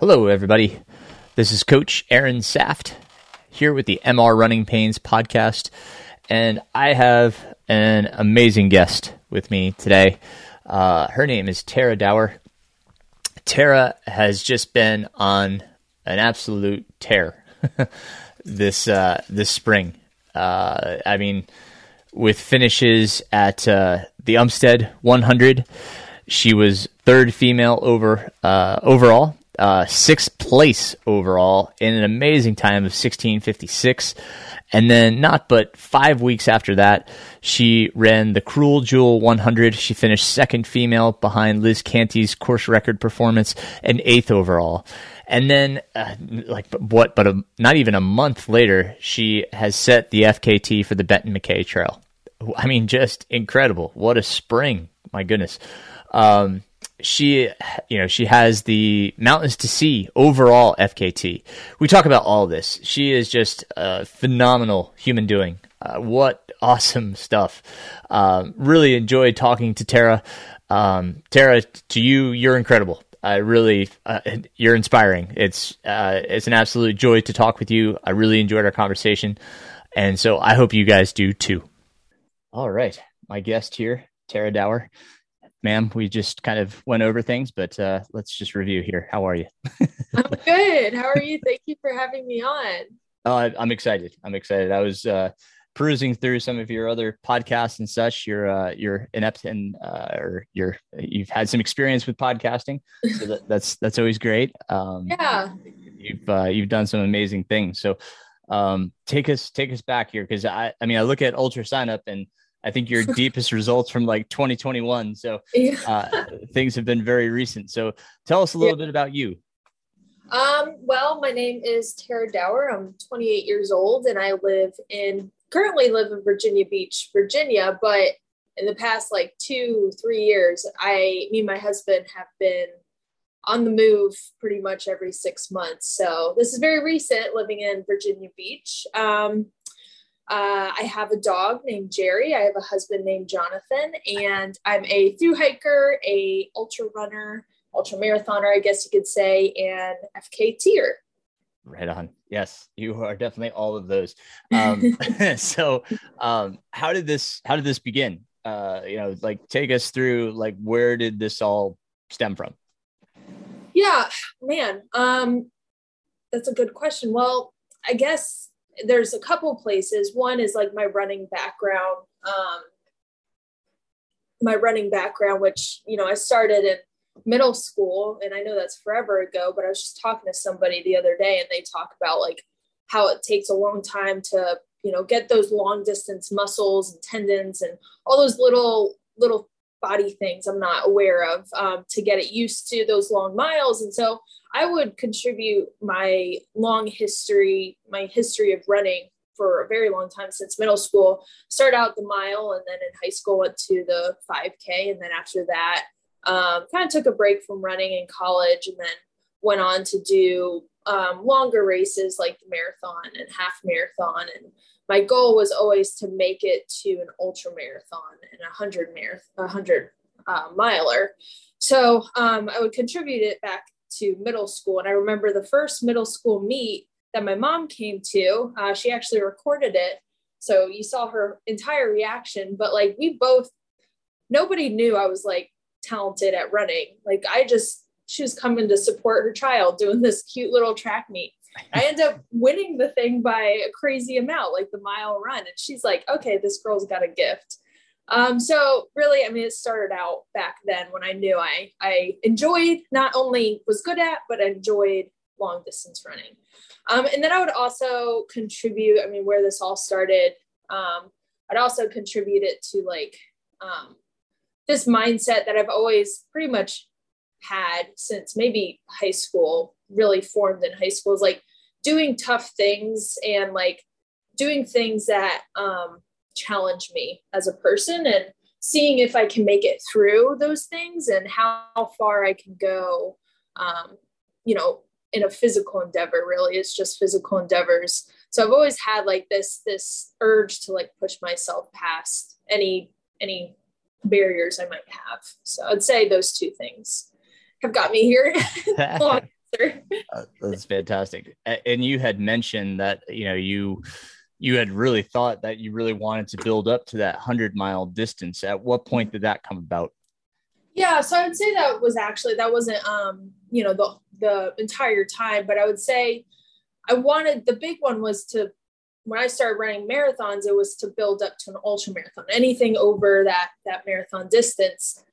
Hello, everybody. This is Coach Aaron Saft here with the MR Running Pains podcast, and I have an amazing guest with me today. Uh, her name is Tara Dower. Tara has just been on an absolute tear this uh, this spring. Uh, I mean, with finishes at uh, the Umstead 100, she was third female over uh, overall uh, sixth place overall in an amazing time of 1656. And then, not but five weeks after that, she ran the Cruel Jewel 100. She finished second female behind Liz Canty's course record performance and eighth overall. And then, uh, like what? But a, not even a month later, she has set the FKT for the Benton MacKaye Trail. I mean, just incredible! What a spring! My goodness. Um, she you know she has the mountains to sea overall fkt we talk about all this. She is just a phenomenal human doing. Uh, what awesome stuff. Um, really enjoyed talking to tara. Um, tara to you you're incredible. I really uh, you're inspiring. It's uh, it's an absolute joy to talk with you. I really enjoyed our conversation. And so i hope you guys do too. All right. My guest here tara dower ma'am. We just kind of went over things, but uh, let's just review here. How are you? I'm good. How are you? Thank you for having me on. Oh, I, am excited. I'm excited. I was uh, perusing through some of your other podcasts and such. You're uh, you're inept and uh, or you're you've had some experience with podcasting, so that, that's that's always great. Um, yeah, you've uh, you've done some amazing things. So um, take us take us back here because I I mean I look at UltraSignup and I think your deepest results from like 2021. So yeah. uh, things have been very recent. So tell us a little yeah. bit about you. Um, well, my name is Tara Dower. I'm 28 years old and I live in currently live in Virginia Beach, Virginia, but in the past like two, three years, I me and my husband have been on the move pretty much every six months. So this is very recent living in Virginia Beach. Um, uh, I have a dog named Jerry. I have a husband named Jonathan, and I'm a through hiker, a ultra runner, ultra marathoner, I guess you could say, and FKTer. Right on. Yes, you are definitely all of those. Um, so, um, how did this how did this begin? Uh, you know, like take us through like where did this all stem from? Yeah, man. Um, that's a good question. Well, I guess there's a couple places. One is like my running background. Um, my running background, which you know, I started in middle school, and I know that's forever ago. But I was just talking to somebody the other day, and they talk about like how it takes a long time to you know get those long distance muscles and tendons and all those little little body things I'm not aware of um, to get it used to those long miles. And so I would contribute my long history, my history of running for a very long time since middle school. Start out the mile, and then in high school went to the 5K, and then after that, um, kind of took a break from running in college, and then went on to do um, longer races like the marathon and half marathon. And my goal was always to make it to an ultra marathon and a hundred marathon, a hundred uh, miler. So um, I would contribute it back to middle school. And I remember the first middle school meet that my mom came to, uh, she actually recorded it. So you saw her entire reaction, but like we both, nobody knew I was like talented at running. Like I just, she was coming to support her child doing this cute little track meet. I end up winning the thing by a crazy amount, like the mile run. And she's like, okay, this girl's got a gift. Um, so really, I mean, it started out back then when I knew I I enjoyed not only was good at, but enjoyed long distance running. Um, and then I would also contribute. I mean, where this all started, um, I'd also contribute it to like um, this mindset that I've always pretty much had since maybe high school. Really formed in high school is like doing tough things and like doing things that um, challenge me as a person and seeing if I can make it through those things and how far I can go, um, you know, in a physical endeavor. Really, it's just physical endeavors. So I've always had like this this urge to like push myself past any any barriers I might have. So I'd say those two things have got me here. Uh, that's fantastic. And you had mentioned that you know you you had really thought that you really wanted to build up to that hundred mile distance. At what point did that come about? Yeah, so I would say that was actually that wasn't um you know the the entire time, but I would say I wanted the big one was to when I started running marathons, it was to build up to an ultra marathon, anything over that that marathon distance.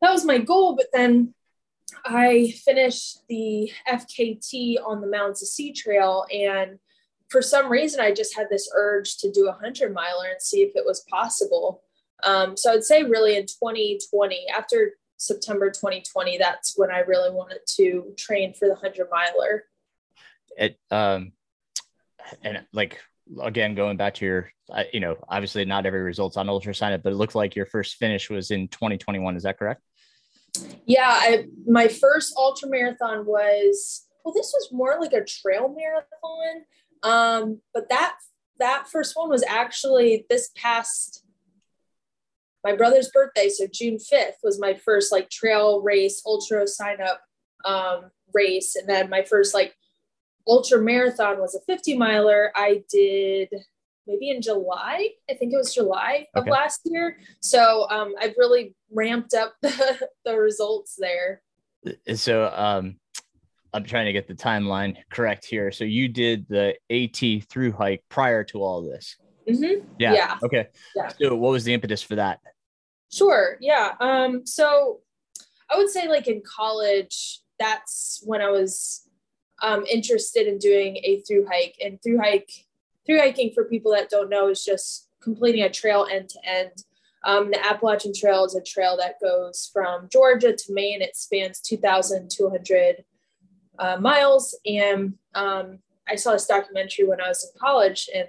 That was my goal, but then I finished the FKT on the Mountains to Sea Trail, and for some reason, I just had this urge to do a hundred miler and see if it was possible. Um, so I'd say really in 2020, after September 2020, that's when I really wanted to train for the hundred miler. It um, and like again going back to your, you know, obviously not every result's on ultra sign but it looked like your first finish was in 2021. Is that correct? Yeah, I, my first ultra marathon was well. This was more like a trail marathon, um, but that that first one was actually this past my brother's birthday. So June fifth was my first like trail race, UltraSignup um, race, and then my first like ultra marathon was a 50 miler. I did maybe in July. I think it was July of okay. last year. So um, I've really ramped up the, the results there. So um, I'm trying to get the timeline correct here. So you did the AT through hike prior to all this. Mm-hmm. Yeah. yeah. Okay. Yeah. So what was the impetus for that? Sure. Yeah. Um, so I would say like in college, that's when I was um, interested in doing a through hike and through hike through hiking for people that don't know is just completing a trail end to end. Um, the Appalachian Trail is a trail that goes from Georgia to Maine. It spans 2,200 uh, miles. And um, I saw this documentary when I was in college and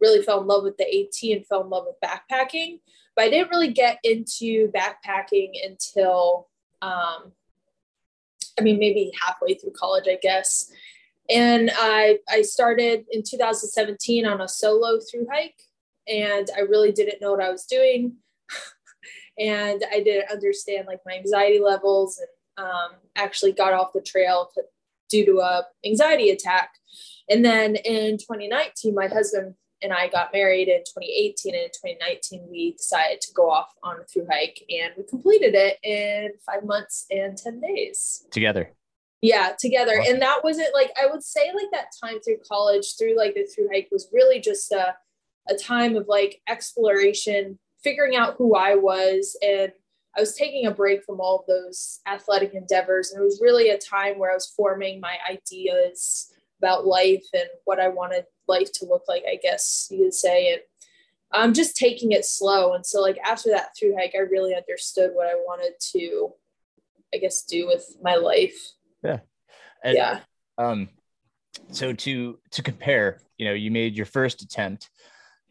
really fell in love with the AT and fell in love with backpacking. But I didn't really get into backpacking until, um, I mean, maybe halfway through college, I guess. And I, I started in 2017 on a solo through hike, and I really didn't know what I was doing. and I didn't understand like my anxiety levels and um, actually got off the trail to, due to a anxiety attack. And then in 2019, my husband and I got married in 2018 and in 2019 we decided to go off on a through hike and we completed it in five months and 10 days together yeah together awesome. and that wasn't like i would say like that time through college through like the through hike was really just a, a time of like exploration figuring out who i was and i was taking a break from all of those athletic endeavors and it was really a time where i was forming my ideas about life and what i wanted life to look like i guess you could say and i'm just taking it slow and so like after that through hike i really understood what i wanted to i guess do with my life yeah. And, yeah. Um, so to to compare, you know, you made your first attempt.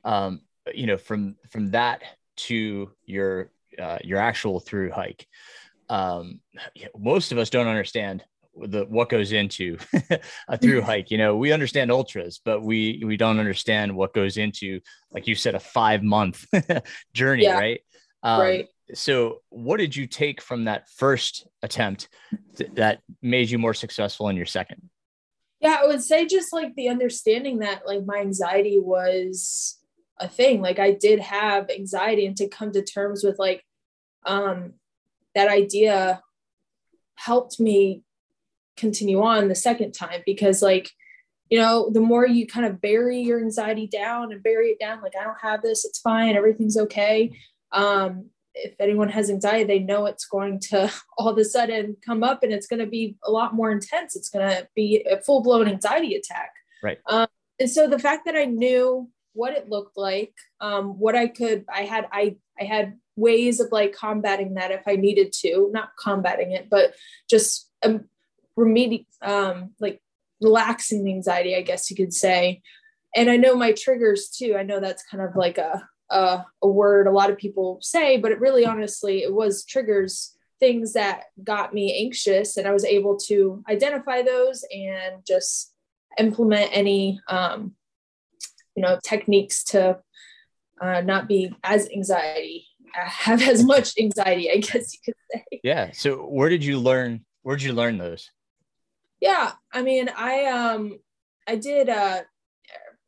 Um, you know, from from that to your uh, your actual through hike. Um, most of us don't understand the what goes into a through hike. You know, we understand ultras, but we we don't understand what goes into, like you said, a five month journey, yeah. right? Um, right so what did you take from that first attempt th- that made you more successful in your second yeah i would say just like the understanding that like my anxiety was a thing like i did have anxiety and to come to terms with like um that idea helped me continue on the second time because like you know the more you kind of bury your anxiety down and bury it down like i don't have this it's fine everything's okay um if anyone has anxiety, they know it's going to all of a sudden come up and it's going to be a lot more intense. It's going to be a full blown anxiety attack. Right. Um, and so the fact that I knew what it looked like, um, what I could, I had, I, I had ways of like combating that if I needed to, not combating it, but just um, um, like relaxing anxiety, I guess you could say. And I know my triggers too. I know that's kind of like a uh, a word a lot of people say, but it really honestly, it was triggers, things that got me anxious. And I was able to identify those and just implement any, um, you know, techniques to uh, not be as anxiety, have as much anxiety, I guess you could say. Yeah. So where did you learn, where did you learn those? Yeah, I mean, I um, I did. Uh,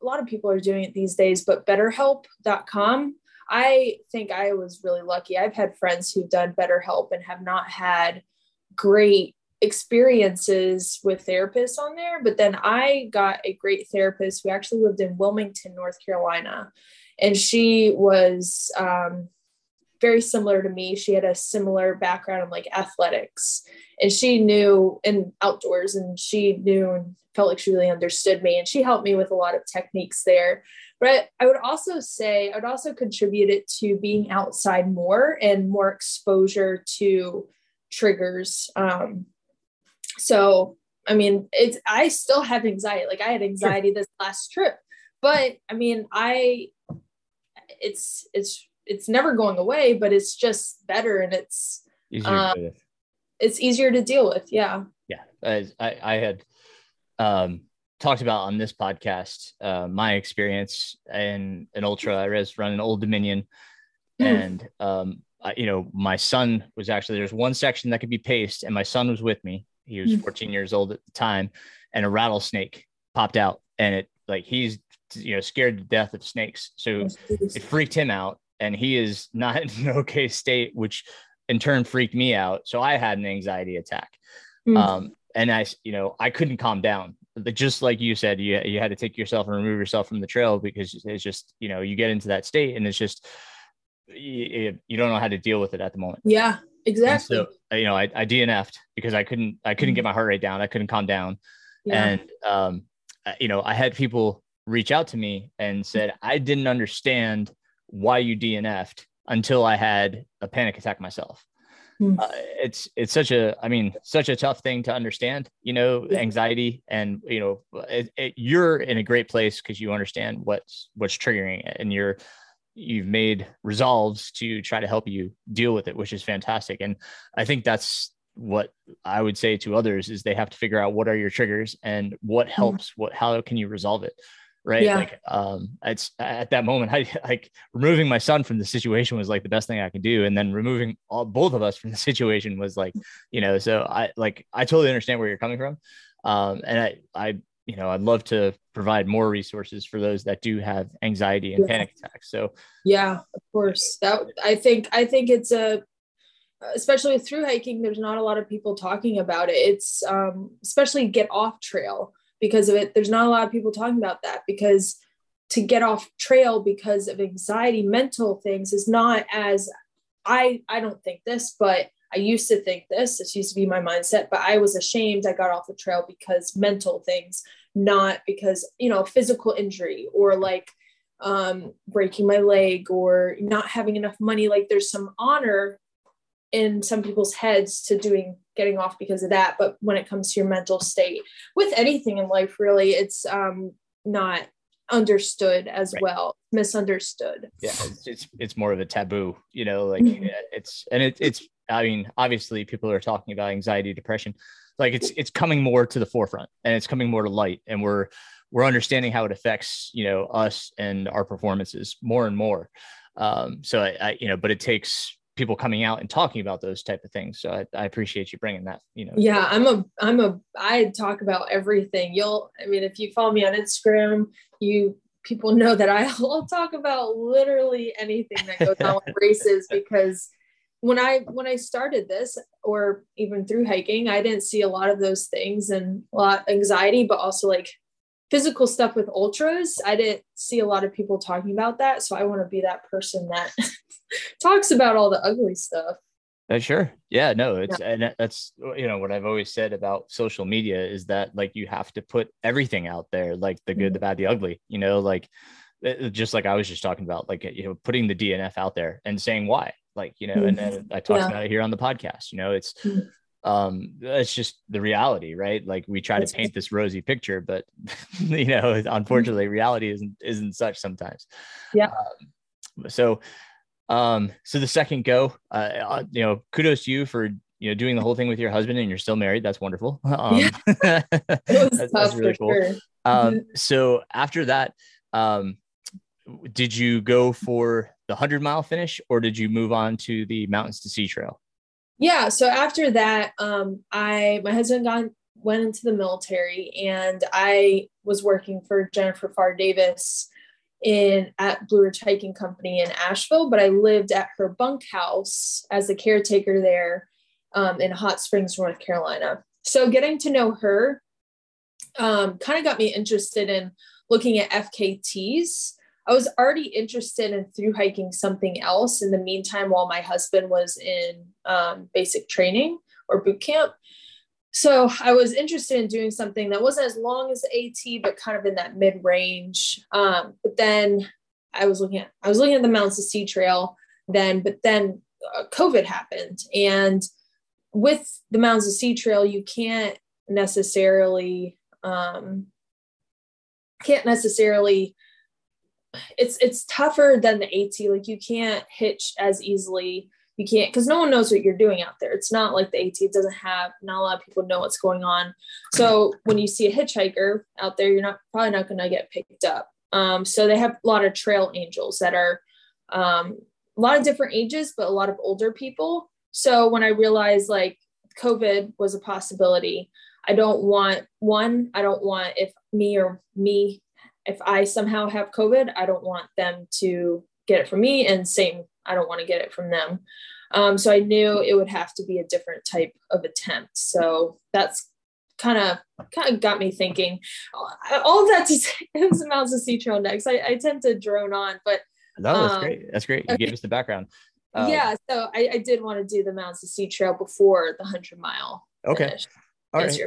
a lot of people are doing it these days, but BetterHelp.com. I think I was really lucky. I've had friends who've done BetterHelp and have not had great experiences with therapists on there. But then I got a great therapist who actually lived in Wilmington, North Carolina. And she was um, very similar to me. She had a similar background in like athletics and she knew in outdoors and she knew and felt like she really understood me and she helped me with a lot of techniques there. But I would also say I would also contribute it to being outside more and more exposure to triggers. Um, so I mean, it's I still have anxiety. Like I had anxiety this last trip, but I mean, I it's it's it's never going away, but it's just better and it's easier um, it's easier to deal with. Yeah. Yeah. I, I had um, talked about on this podcast uh, my experience in an ultra. I was running Old Dominion, mm. and um, I, you know, my son was actually there's one section that could be paced, and my son was with me. He was mm. 14 years old at the time, and a rattlesnake popped out, and it like he's you know scared to death of snakes, so it freaked him out and he is not in an okay state, which in turn freaked me out. So I had an anxiety attack. Mm-hmm. Um, and I, you know, I couldn't calm down. Just like you said, you, you had to take yourself and remove yourself from the trail because it's just, you know, you get into that state and it's just, you, you don't know how to deal with it at the moment. Yeah, exactly. And so, you know, I, I DNF'd because I couldn't, I couldn't get my heart rate down. I couldn't calm down. Yeah. And, um, you know, I had people reach out to me and said, I didn't understand why you DNF'd until I had a panic attack myself. Mm. Uh, it's it's such a I mean such a tough thing to understand. You know, anxiety and you know it, it, you're in a great place because you understand what's what's triggering it, and you're you've made resolves to try to help you deal with it, which is fantastic. And I think that's what I would say to others is they have to figure out what are your triggers and what helps. What how can you resolve it? Right? Yeah. like um it's at that moment i like removing my son from the situation was like the best thing i could do. And then removing all both of us from the situation was like you know so i like i totally understand where you're coming from. Um and i i you know i'd love to provide more resources for those that do have anxiety and yeah. panic attacks. So yeah of course. That i think i think it's a especially through hiking there's not a lot of people talking about it. It's um especially get off trail because of it. There's not a lot of people talking about that because to get off trail because of anxiety, mental things is not as I I don't think this, but I used to think this. This used to be my mindset, but I was ashamed I got off the trail because mental things, not because, you know, physical injury or like um breaking my leg or not having enough money. Like there's some honor in some people's heads to doing getting off because of that but when it comes to your mental state with anything in life really it's um not understood as right. well misunderstood yeah it's, it's, it's more of a taboo you know like mm-hmm. it's and it, it's i mean obviously people are talking about anxiety depression like it's it's coming more to the forefront and it's coming more to light and we're we're understanding how it affects you know us and our performances more and more um so I, I you know but it takes people coming out and talking about those type of things. So I, I, appreciate you bringing that, you know. Yeah, I'm a, I'm a, I talk about everything. You'll, I mean, if you follow me on Instagram, you people know that I'll talk about literally anything that goes on with races because when I when I started this or even through hiking, I didn't see a lot of those things and a lot of anxiety, but also like physical stuff with ultras. I didn't see a lot of people talking about that. So I want to be that person that talks about all the ugly stuff. Uh, sure. Yeah, no, it's yeah. and that's you know what I've always said about social media is that like you have to put everything out there, like the good, mm-hmm. the bad, the ugly. You know, like uh, just like I was just talking about, like you know, putting the DNF out there and saying why, like you know, mm-hmm. and then I talked yeah. about it here on the podcast. You know, it's mm-hmm. Um it's just the reality, right? Like we try to paint this rosy picture, but you know, unfortunately, mm-hmm. reality isn't isn't such sometimes. Yeah. Um, so um, so the second go, uh, uh, you know, kudos to you for you know doing the whole thing with your husband, and you're still married. That's wonderful. Um, yeah. that's, that's, really cool. Sure. Um, mm-hmm. so after that, um, did you go for the hundred mile finish, or did you move on to the Mountains to Sea Trail? Yeah. So after that, um, I my husband got went into the military and I was working for Jennifer Pharr Davis in at Blue Ridge Hiking Company in Asheville, but I lived at her bunkhouse as a caretaker there um, in Hot Springs, North Carolina. So getting to know her um, kind of got me interested in looking at FKTs. I was already interested in through hiking something else in the meantime while my husband was in um, basic training or boot camp. So I was interested in doing something that wasn't as long as AT, but kind of in that mid range. Um, but then I was looking at I was looking at the Mountains to Sea Trail then, but then uh, COVID happened, and with the Mountains to Sea Trail, you can't necessarily um, can't necessarily it's it's tougher than the AT. Like you can't hitch as easily. You can't because no one knows what you're doing out there. It's not like the AT. It doesn't have not a lot of people know what's going on. So when you see a hitchhiker out there, you're not probably not going to get picked up. Um, so they have a lot of trail angels that are um, a lot of different ages, but a lot of older people. So when I realized like COVID was a possibility, I don't want one, I don't want if me or me, if I somehow have COVID, I don't want them to get it from me. And same, I don't want to get it from them. Um, so I knew it would have to be a different type of attempt. So that's kind of kind of got me thinking. All of that to say, it was Mountains to Sea Trail next. I, I tend to drone on, but no, that's um, great. That's great. You okay. gave us the background. Um, yeah, so I, I, did want to do the Mountains to Sea Trail before the hundred mile. Okay. All right.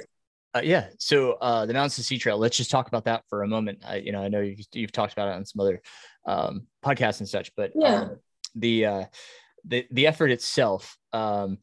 Uh, yeah. So uh, the Mountains to Sea Trail. Let's just talk about that for a moment. I, you know, I know you've, you've talked about it on some other um, podcasts and such, but yeah. Um, the uh, the the effort itself. Um,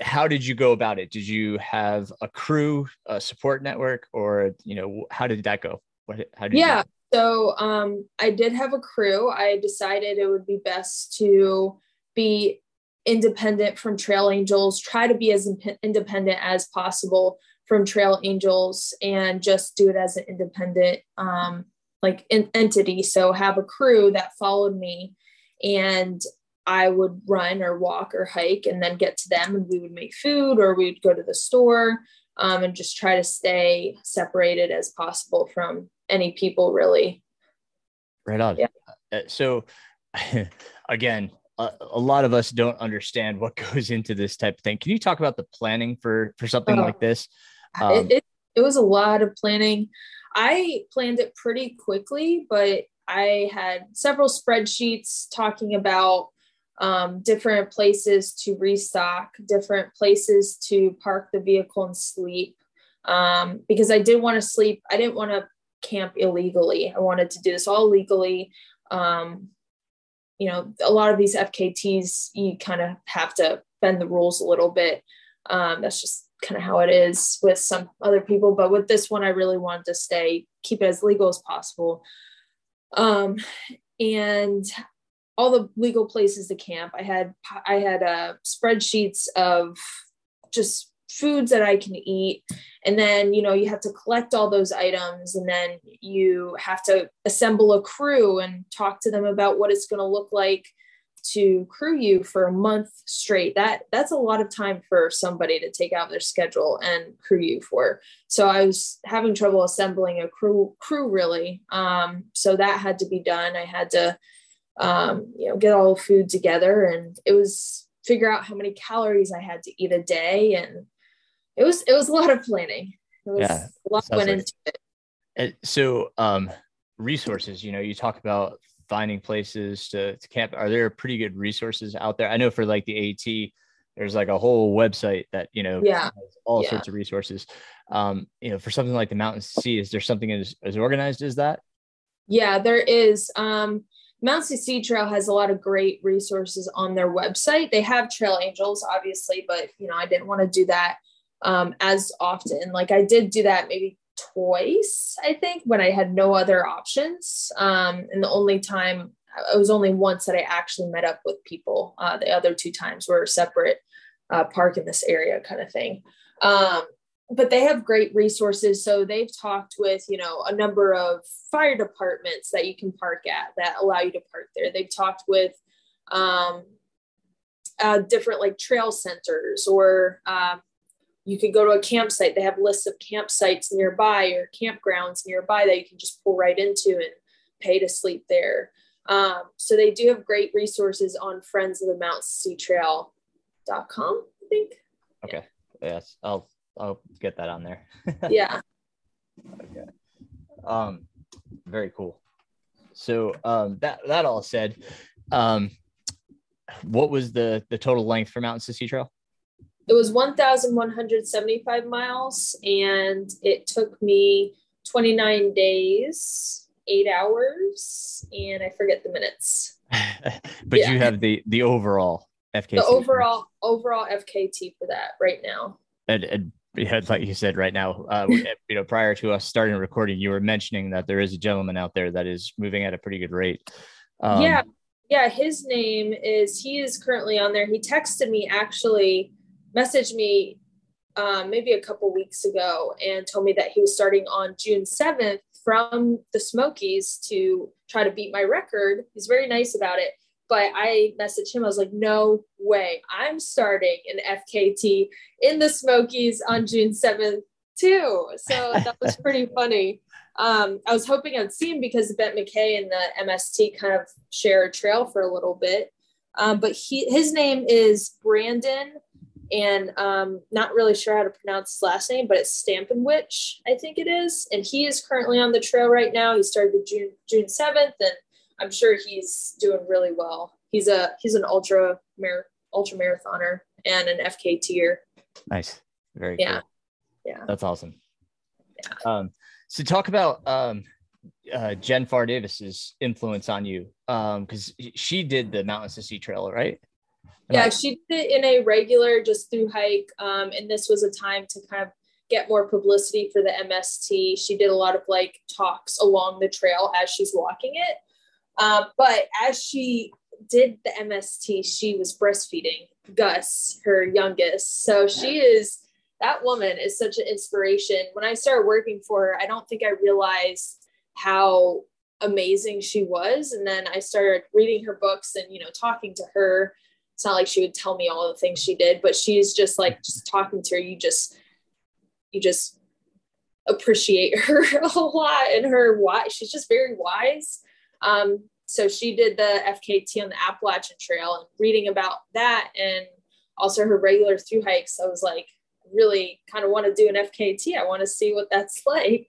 how did you go about it? Did you have a crew, a support network, or you know, how did that go? What? How did yeah. So um, I did have a crew. I decided it would be best to be independent from trail angels try to be as independent as possible from trail angels and just do it as an independent um, like in- entity so have a crew that followed me and i would run or walk or hike and then get to them and we would make food or we would go to the store um, and just try to stay separated as possible from any people really right on yeah. Uh, so again a, a, lot of us don't understand what goes into this type of thing. Can you talk about the planning for for something oh, like this? Um, it, it, it was a lot of planning. I planned it pretty quickly, but I had several spreadsheets talking about um, different places to restock, different places to park the vehicle and sleep. Um, because I did want to sleep. I didn't want to camp illegally. I wanted to do this all legally. Um, you know, a lot of these FKTs, you kind of have to bend the rules a little bit. Um, that's just kind of how it is with some other people. But with this one, I really wanted to stay, keep it as legal as possible. Um, and all the legal places to camp, I had, I had uh, spreadsheets of just foods that I can eat. And then, you know, you have to collect all those items and then you have to assemble a crew and talk to them about what it's going to look like to crew you for a month straight. That that's a lot of time for somebody to take out their schedule and crew you for. So I was having trouble assembling a crew crew really. Um, so that had to be done. I had to um, you know, get all the food together and it was figure out how many calories I had to eat a day and it was it was a lot of planning. It was yeah, a lot went like into it. So um resources, you know, you talk about finding places to, to camp. Are there pretty good resources out there? I know for like the AT, there's like a whole website that you know yeah all yeah. sorts of resources. Um, you know, for something like the Mountain Sea, is there something as, as organized as that? Yeah, there is. Um, Mountain Sea Trail has a lot of great resources on their website. They have trail angels, obviously, but you know, I didn't want to do that um, as often. Like I did do that maybe twice, I think, when I had no other options. Um, and the only time it was only once that I actually met up with people. Uh, the other two times were separate uh, park in this area kind of thing. Um, but they have great resources. So they've talked with, you know, a number of fire departments that you can park at that allow you to park there. They've talked with um, uh, different like trail centers or um, you could go to a campsite. They have lists of campsites nearby or campgrounds nearby that you can just pull right into and pay to sleep there. Um, so they do have great resources on friends of the Mount Sea Trail.com, I think. Okay. Yes. I'll I'll get that on there. yeah. Okay. Um very cool. So um that that all said, um what was the the total length for Mountain Sea Trail? It was 1,175 miles and it took me 29 days, eight hours, and I forget the minutes. but yeah. you have the the overall FKT. The overall overall FKT for that right now. And, and like you said right now, uh, you know, prior to us starting recording, you were mentioning that there is a gentleman out there that is moving at a pretty good rate. Um, yeah, yeah. His name is. He is currently on there. He texted me actually messaged me um, maybe a couple weeks ago and told me that he was starting on June 7th from the Smokies to try to beat my record. He's very nice about it. But I messaged him, I was like, no way. I'm starting an FKT in the Smokies on June 7th, too. So that was pretty funny. Um, I was hoping I'd see him because Bent MacKaye and the MST kind of share a trail for a little bit. Um, but he, his name is Brandon and um, not really sure how to pronounce his last name, but it's Stampenwich, I think it is. And he is currently on the trail right now. He started the June June seventh, and I'm sure he's doing really well. He's a he's an ultra mar- ultra marathoner and an FKTer. Nice, very good. yeah, cool. yeah, that's awesome. Yeah. Um, so talk about um, uh, Jen Pharr Davis's influence on you, because um, she did the Mountain Sea Trail, right? Yeah, she did it in a regular, just through hike. Um, and this was a time to kind of get more publicity for the MST. She did a lot of like talks along the trail as she's walking it. Uh, but as she did the MST, she was breastfeeding Gus, her youngest. So she is that woman is such an inspiration. When I started working for her, I don't think I realized how amazing she was. And then I started reading her books and, you know, talking to her it's not like she would tell me all the things she did, but she's just like just talking to her, you just you just appreciate her a lot and her why she's just very wise. Um, so she did the FKT on the Appalachian Trail and reading about that and also her regular through hikes. I was like, really kind of want to do an FKT. I want to see what that's like.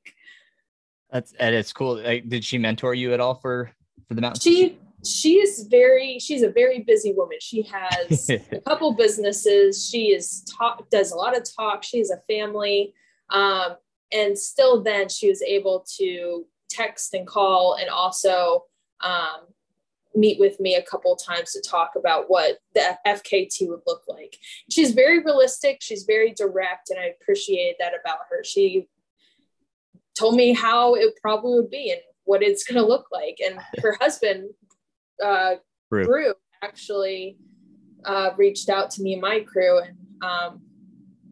That's and it's cool. Like, did she mentor you at all for for the mountain? She she is very she's a very busy woman. She has a couple businesses. She is talk does a lot of talk. She has a family. Um, and still then she was able to text and call and also um, meet with me a couple times to talk about what the fkt would look like. She's very realistic. She's very direct and i appreciate that about her. She told me how it probably would be and what it's going to look like. And her husband uh, Brew. Brew actually uh, reached out to me and my crew and um,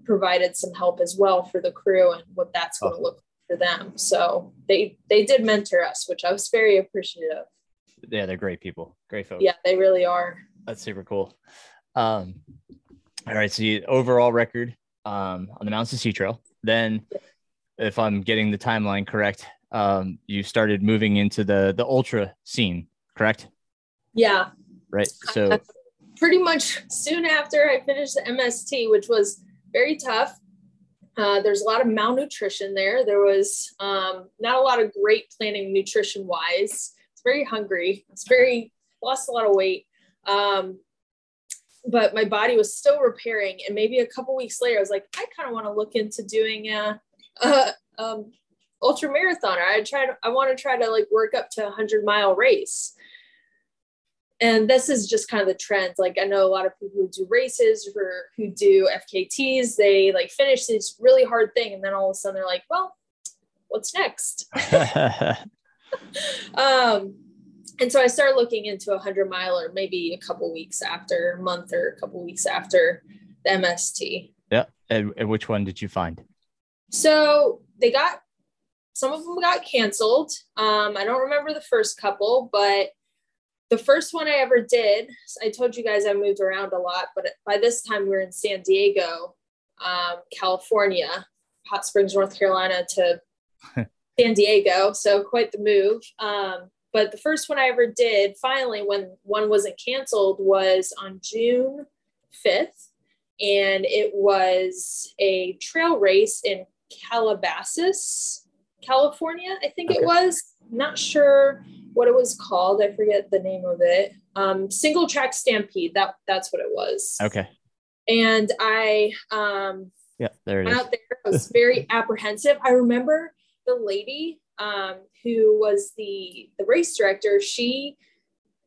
provided some help as well for the crew and what that's going to look for them. So they they did mentor us, which I was very appreciative. Of. Yeah, they're great people, great folks. Yeah, they really are. That's super cool. Um, all right, so the overall record um, on the Mountain Sea Trail. Then, if I'm getting the timeline correct, um, you started moving into the the ultra scene, correct? Yeah. Right. So uh, pretty much soon after I finished the MST, which was very tough. Uh, there's a lot of malnutrition there. There was um, not a lot of great planning nutrition wise. It's very hungry. It's very lost a lot of weight. Um, but my body was still repairing. And maybe a couple weeks later, I was like, I kind of want to look into doing a, a um, ultra marathoner. I tried. I want to try to like work up to a hundred mile race and this is just kind of the trend like i know a lot of people who do races or who do fkts they like finish this really hard thing and then all of a sudden they're like well what's next? Um and so i started looking into a 100 mile or maybe a couple weeks after a month or a couple weeks after the mst yeah. And, and which one did you find? So they got some of them got canceled. Um i don't remember the first couple but the first one I ever did, I told you guys I moved around a lot, but by this time we are in San Diego. um, California, Hot Springs, North Carolina to San Diego. So quite the move. Um, but the first one I ever did, finally, when one wasn't canceled, was on June 5th. And it was a trail race in Calabasas, California, I think okay. it was. Not sure what it was called. I forget the name of it. Um, single track stampede. That that's what it was. Okay. And I um yeah, there it is. Out there, I was very apprehensive. I remember the lady um, who was the the race director. She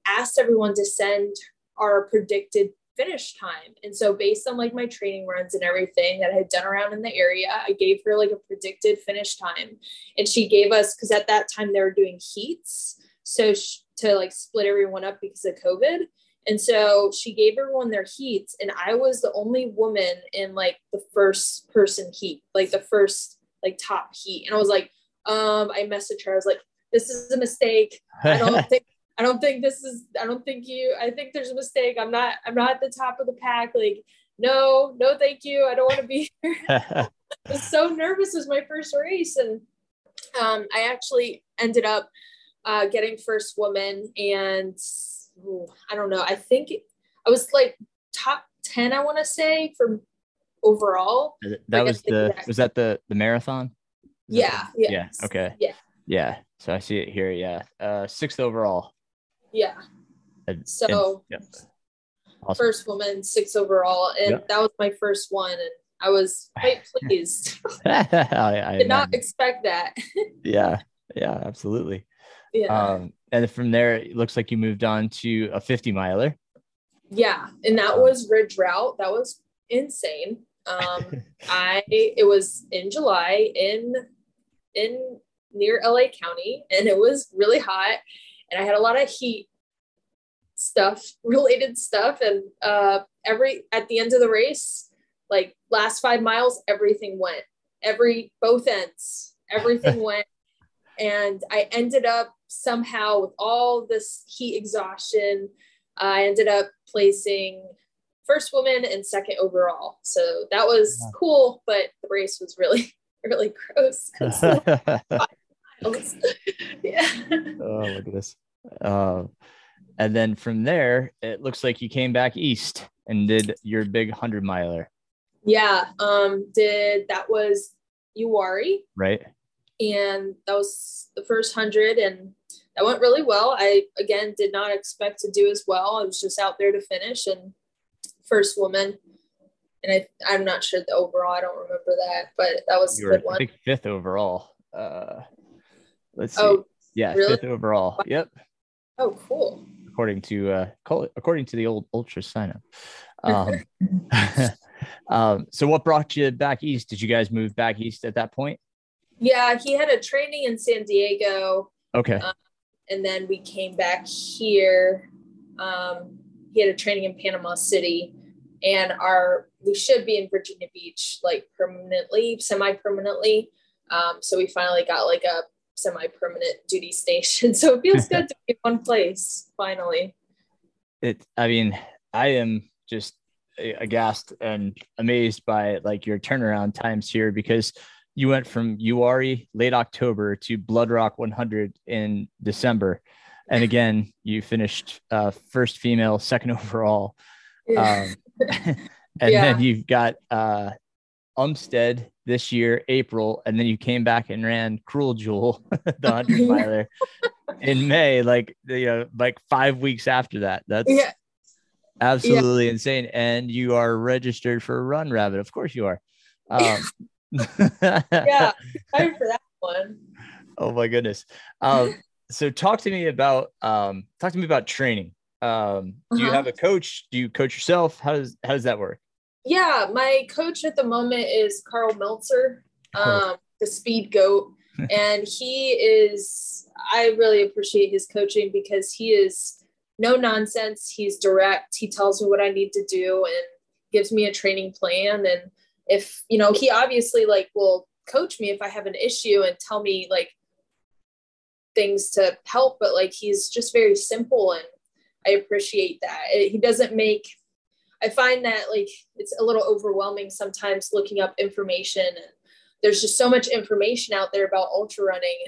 asked everyone to send our predicted finish time. And so based on like my training runs and everything that I had done around in the area, I gave her like a predicted finish time. And she gave us cuz at that time they were doing heats. So she, to like split everyone up because of COVID. And so she gave everyone their heats and I was the only woman in like the first person heat, like the first like top heat. And I was like, um, I messaged her. I was like, this is a mistake. I don't think I don't think this is I don't think you I think there's a mistake. I'm not I'm not at the top of the pack. Like, no, no, thank you. I don't want to be here. I was so nervous. It was my first race. And um, I actually ended up uh, getting first woman and ooh, I don't know. I think I was like top 10, I want to say, for overall. That was the was that the the marathon? Yeah, yeah. Yeah. Okay. Yeah. Yeah. So I see it here. Yeah. Uh sixth overall. Yeah. And, so and, awesome. first woman, six overall. And yep. that was my first one. And I was quite pleased. I, I did not expect that. yeah. Yeah, absolutely. Yeah. Um, and from there, it looks like you moved on to a 50 miler. Yeah. And that was Ridge Route. That was insane. Um, I, it was in July in, in near LA County and it was really hot and I had a lot of heat stuff, related stuff. And uh, every at the end of the race, like last five miles, everything went. Every both ends, everything went. And I ended up somehow with all this heat exhaustion, I ended up placing first woman and second overall. So that was cool, but the race was really, really gross. yeah. Oh, look at this. Uh, and then from there, it looks like you came back east and did your big hundred miler. Yeah. Um, did that was Uwharrie. Right. And that was the first hundred and that went really well. I again did not expect to do as well. I was just out there to finish and first woman. And I I'm not sure the overall, I don't remember that, but that was you a good one. I think fifth overall. Uh let's see. Oh, yeah, really? fifth overall. Yep. Oh, cool. According to uh, according to the old UltraSignup. Um, um, so what brought you back east? Did you guys move back east at that point? Yeah, he had a training in San Diego. Okay. Um, and then we came back here. Um, he had a training in Panama City, and our we should be in Virginia Beach like permanently, semi permanently. Um, so we finally got like a semi-permanent duty station. So it feels good to be in one place finally. It I mean, I am just aghast and amazed by like your turnaround times here because you went from Uwharrie late October to Blood Rock 100 in December. And again, you finished uh, first female, second overall. Um, and yeah. then you've got uh, Umstead this year, April, and then you came back and ran Cruel Jewel, the hundred miler, in May, like you know, like five weeks after that. That's yeah. absolutely yeah. insane. And you are registered for a Run Rabbit, of course you are. Um, yeah, time for that one. Oh my goodness. Um, so talk to me about um, talk to me about training. Um, do uh-huh. you have a coach? Do you coach yourself? How does how does that work? Yeah, my coach at the moment is Karl Meltzer, um, the speed goat. and he is, I really appreciate his coaching because he is no nonsense. He's direct. He tells me what I need to do and gives me a training plan. And if, you know, he obviously like will coach me if I have an issue and tell me like things to help, but like he's just very simple and I appreciate that. He doesn't make I find that like it's a little overwhelming sometimes looking up information there's just so much information out there about ultra running.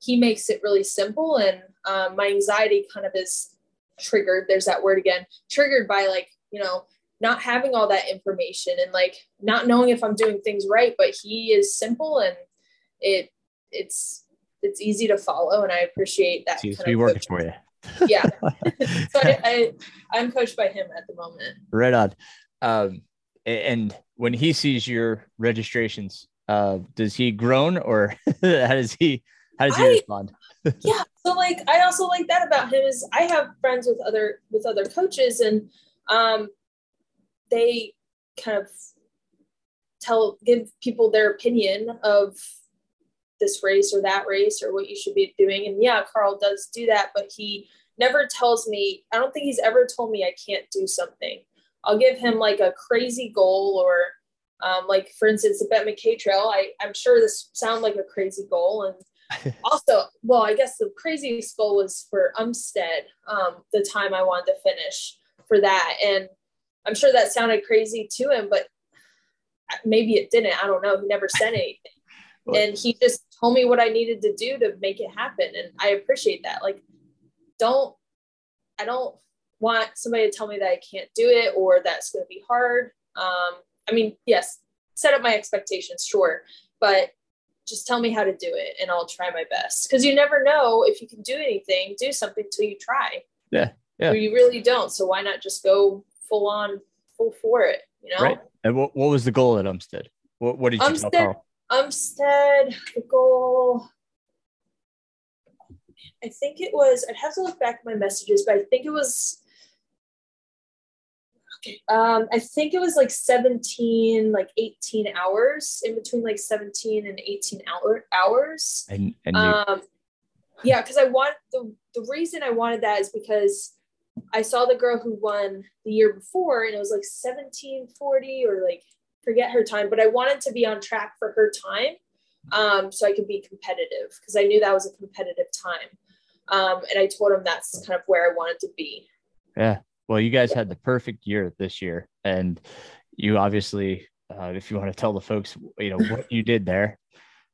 He makes it really simple and um, my anxiety kind of is triggered. There's that word again, triggered by like, you know, not having all that information and like not knowing if I'm doing things right, but he is simple and it it's it's easy to follow and I appreciate that. Seems to be working for you. yeah. so I, I am coached by him at the moment. Right on. Um, and when he sees your registrations, uh, does he groan or how does he how does he I, respond? yeah. So like I also like that about him is I have friends with other with other coaches and um they kind of tell give people their opinion of this race or that race or what you should be doing. And yeah, Karl does do that, but he never tells me, I don't think he's ever told me I can't do something. I'll give him like a crazy goal or um, like for instance, the Bet MacKaye Trail. I, I'm sure this sound like a crazy goal. And also, well, I guess the craziest goal was for Umstead, um, the time I wanted to finish for that. And I'm sure that sounded crazy to him, but maybe it didn't. I don't know. He never said anything. and he just told me what I needed to do to make it happen. And I appreciate that. Like, don't, I don't want somebody to tell me that I can't do it or that's going to be hard. Um, I mean, yes, set up my expectations, sure, but just tell me how to do it and I'll try my best. Because you never know if you can do anything, do something till you try. Yeah. Yeah. Or you really don't. So why not just go full on, full for it? You know? Right. And what, what was the goal at Umstead? What, what did you Umstead, tell Karl? Umstead, the goal. I think it was, I'd have to look back at my messages, but I think it was, okay, um, I think it was like 17, like 18 hours in between like 17 and 18 hour, hours. And, and you- um, yeah, because I want the, the reason I wanted that is because I saw the girl who won the year before and it was like 1740 or like forget her time, but I wanted to be on track for her time um, so I could be competitive because I knew that was a competitive time. Um, and I told him that's kind of where I wanted to be. Yeah. Well, you guys had the perfect year this year, and you obviously, uh, if you want to tell the folks, you know what you did there.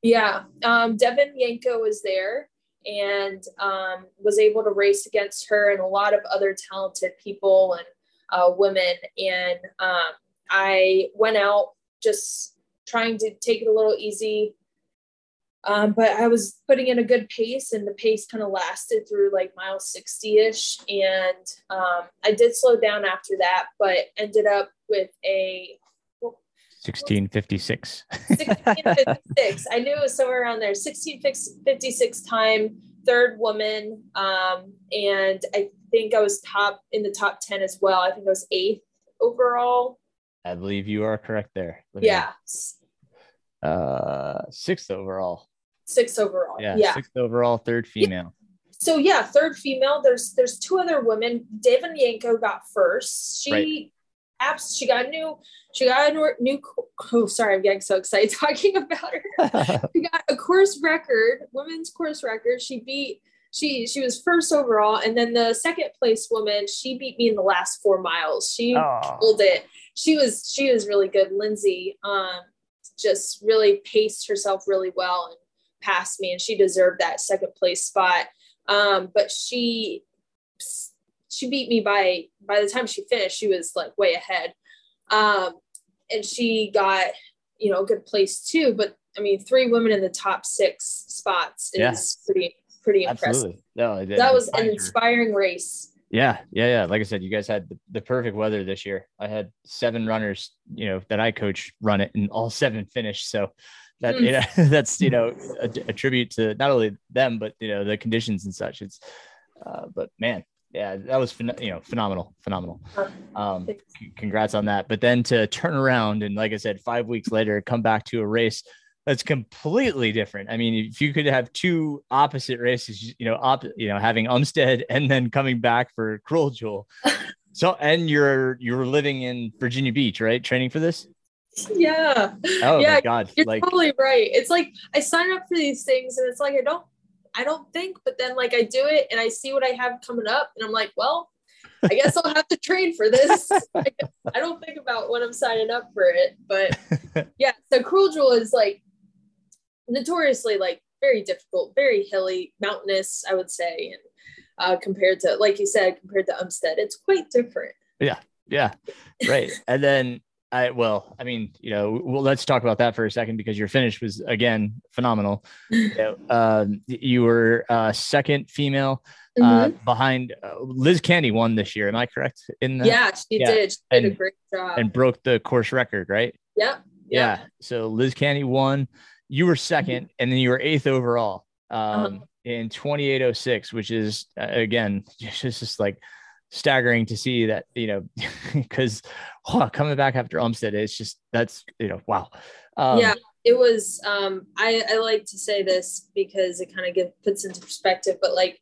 Yeah, um, Devon Yanko was there and um, was able to race against her and a lot of other talented people and uh, women. And um, I went out just trying to take it a little easy. Um, but I was putting in a good pace, and the pace kind of lasted through like mile 60 ish. And um, I did slow down after that, but ended up with a 1656. 1656. I knew it was somewhere around there. 1656 time, third woman. Um, and I think I was top in the top 10 as well. I think I was eighth overall. I believe you are correct there. Yeah. Uh, sixth overall. Sixth overall. Yeah, yeah. Sixth overall, third female. Yeah. So yeah, third female. There's there's two other women. Devon Yanko got first. She right. apps she got a new she got a new oh sorry i'm getting so excited talking about her she got a course record women's course record she beat she she was first overall and then the second place woman she beat me in the last four miles she oh. pulled it she was she was really good. Lindsay um just really paced herself really well and passed me and she deserved that second place spot. Um but she she beat me by by the time she finished she was like way ahead. Um and she got you know a good place too but i mean three women in the top six spots is yeah. pretty pretty impressive. Absolutely. no that was an inspiring race yeah yeah yeah like i said you guys had the, the, perfect weather this year i had seven runners you know that i coach run it and all seven finished so that mm. you know that's you know a, a, tribute to not only them but you know the conditions and such it's uh, but man yeah, that was you know phenomenal, phenomenal. Um, c- congrats on that. But then to turn around and, like I said, five weeks later, come back to a race that's completely different. I mean, if you could have two opposite races, you know, op- you know, having Umstead and then coming back for Cruel Jewel. So, and you're you're living in Virginia Beach, right? Training for this. Yeah. Oh yeah, my God! You're like, totally right. It's like I sign up for these things, and it's like I don't I don't think, but then like I do it and I see what I have coming up and I'm like, well, I guess I'll have to train for this. I, I don't think about when I'm signing up for it, but yeah. So Cruel Jewel is like notoriously like very difficult, very hilly, mountainous, I would say, and uh, compared to like you said, compared to Umstead, it's quite different. Yeah, yeah, right. and then I well, I mean, you know, well, let's talk about that for a second because your finish was again phenomenal. you, know, uh, you were uh, second female uh, mm-hmm. behind uh, Liz Canty won this year. Am I correct? In the, yeah, she yeah. did. She did and, a great job and broke the course record, right? Yep. Yeah. So Liz Canty won. You were 2nd mm-hmm. and then you were eighth overall um, uh-huh. in 2806, which is uh, again just just like staggering to see that you know because oh, coming back after Umstead, it's just that's you know wow. Um, yeah, it was. Um, I I like to say this because it kind of gives puts into perspective, but like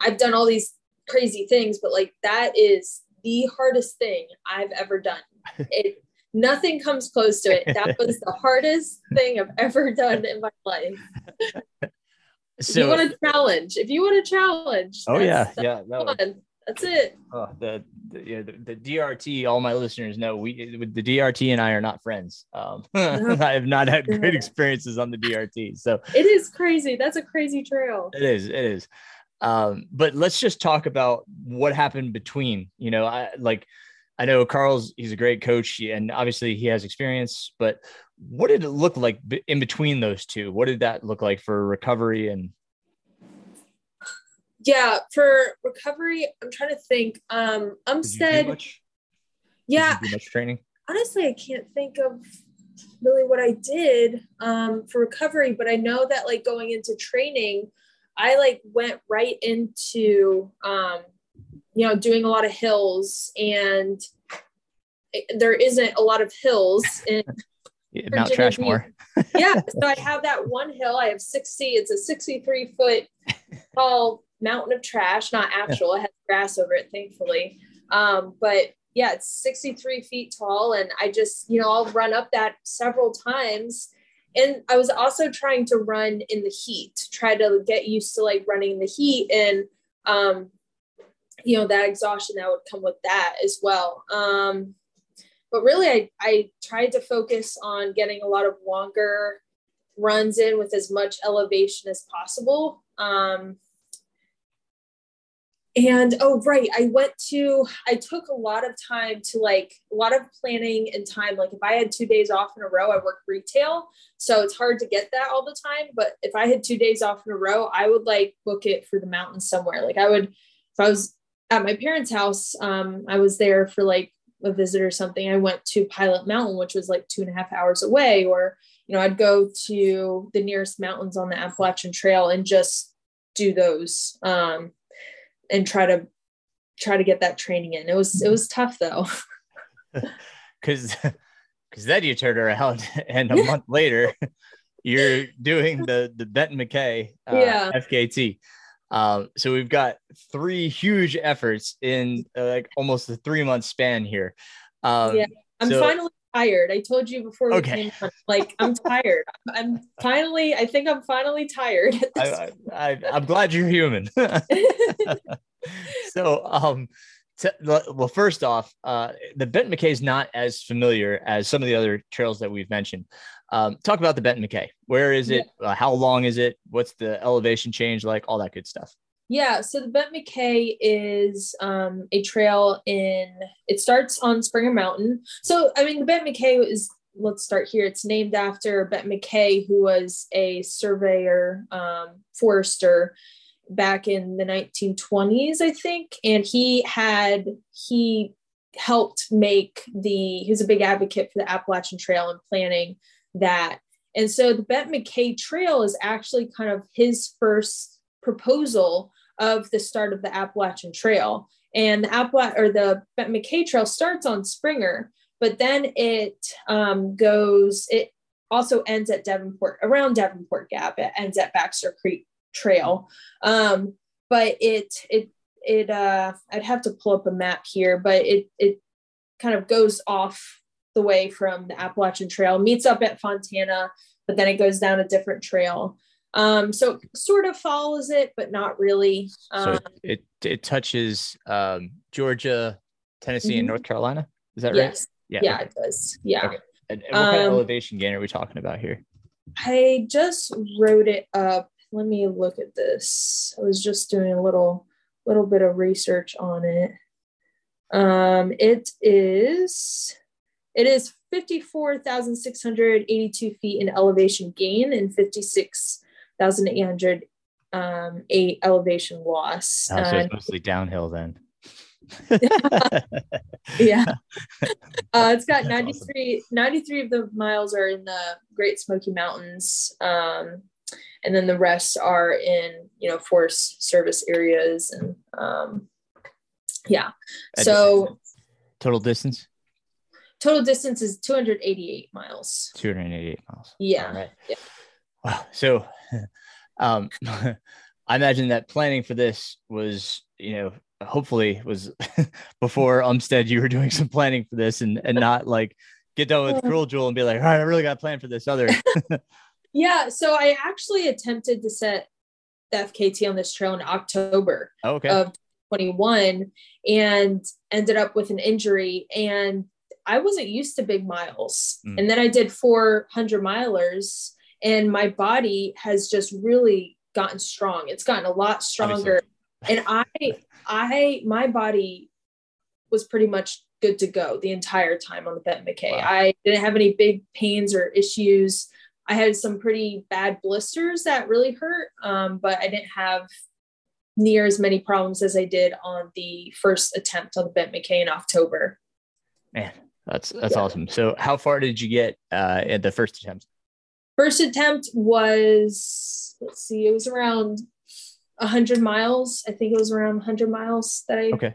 I've done all these crazy things, but like that is the hardest thing I've ever done. It nothing comes close to it. That was the hardest thing I've ever done in my life. So, if you want a challenge, if you want a challenge, oh yeah, yeah, no, that's it. Oh, the the, yeah, the, the DRT. All my listeners know we the DRT and I are not friends. Um, I have not had great experiences on the DRT. So it is crazy. That's a crazy trail. It is. It is. Um, but let's just talk about what happened between. You know, I like. I know Karl's. He's a great coach, and obviously he has experience. But what did it look like in between those two? What did that look like for recovery and yeah for recovery i'm trying to think um umstead yeah much training honestly i can't think of really what i did um for recovery but i know that like going into training i like went right into um you know doing a lot of hills and there isn't a lot of hills in Mount Trashmore. yeah, so I have that one hill. I have 60. It's a 63 foot tall mountain of trash, not actual. It has grass over it, thankfully. Um, but yeah, it's 63 feet tall. And I just, you know, I'll run up that several times. And I was also trying to run in the heat, try to get used to like running in the heat and, um, you know, that exhaustion that would come with that as well. Um, but really, I, I tried to focus on getting a lot of longer runs in with as much elevation as possible. Um, and oh right i went to i took a lot of time to like a lot of planning and time like if i had two days off in a row i work retail so it's hard to get that all the time but if i had two days off in a row i would like book it for the mountains somewhere like i would if i was at my parents house um, i was there for like a visit or something i went to pilot mountain which was like two and a half hours away or you know i'd go to the nearest mountains on the appalachian trail and just do those um, and try to try to get that training in. It was it was tough though. Cause because then you turn around and a month later you're doing the the Benton MacKaye uh, yeah. FKT. Um, so we've got three huge efforts in uh, like almost a three month span here. Um, yeah, I'm so, finally tired. I told you before we okay. came on, like I'm tired. I'm finally, I think I'm finally tired. I, I, am glad you're human. so, um, to, well, first off, uh, the Benton MacKaye is not as familiar as some of the other trails that we've mentioned. Um, talk about the Benton MacKaye. Where is it? Yeah. Uh, how long is it? What's the elevation change like? All that good stuff. Yeah, so the Benton MacKaye is um, a trail in, it starts on Springer Mountain. So, I mean, the Benton MacKaye is, let's start here. It's named after Benton MacKaye, who was a surveyor, um, forester back in the 1920s, I think. And he had, he helped make the, he was a big advocate for the Appalachian Trail and planning that. And so the Benton MacKaye Trail is actually kind of his first proposal of the start of the Appalachian Trail. And the Appala- or the Bent MacKaye Trail starts on Springer, but then it um, goes, it also ends at Davenport, around Davenport Gap. It ends at Baxter Creek Trail. Um, but it, it, it, uh, I'd have to pull up a map here, but it, it kind of goes off the way from the Appalachian Trail, meets up at Fontana, but then it goes down a different trail. Um, so it sort of follows it, but not really. Um, So it it touches um, Georgia, Tennessee, and Mhm. North Carolina. Is that right? yes. Yeah, okay. it does. Yeah. Okay. And, and what kind of Um, elevation gain are we talking about here? I just wrote it up. Let me look at this. I was just doing a little little bit of research on it. Um, it is it is 54,682 feet in elevation gain and 56,800 um, eight elevation loss. Oh, so it's mostly downhill then. yeah. Uh, it's got That's 93, 93 of the miles are in the Great Smoky Mountains. Um, and then the rest are in, you know, Forest Service areas. And um, yeah. So total distance total distance is 288 miles. 288 miles. Yeah. All right. Yeah. Wow. So, um, I imagine that planning for this was, you know, hopefully was before Umstead. You were doing some planning for this, and and not like get done with. Cruel Jewel and be like, all right, I really got to plan for this other. Yeah. So I actually attempted to set the FKT on this trail in October. Oh, okay. of 21 and ended up with an injury and I wasn't used to big miles. Mm. And then I did 400 milers and my body has just really gotten strong. It's gotten a lot stronger. And I I my body was pretty much good to go the entire time on the Bet MacKaye. Wow. I didn't have any big pains or issues. I had some pretty bad blisters that really hurt, um, but I didn't have near as many problems as I did on the first attempt on the Bent MacKaye in October. Man, that's that's Yeah. awesome. So, how far did you get uh, at the first attempt? First attempt was, let's see, it was around 100 miles. I think it was around 100 miles that I, Okay.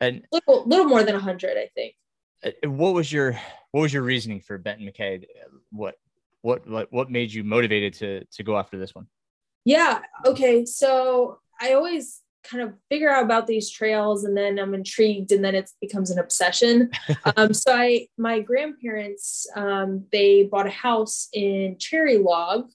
And little, little more than 100, I think. uh, what was your what was your reasoning for Benton MacKaye? What what what what made you motivated to to go after this one? Yeah. Okay. So I always kind of figure out about these trails and then I'm intrigued and then it becomes an obsession. um, so I, my grandparents, um, they bought a house in Cherry Log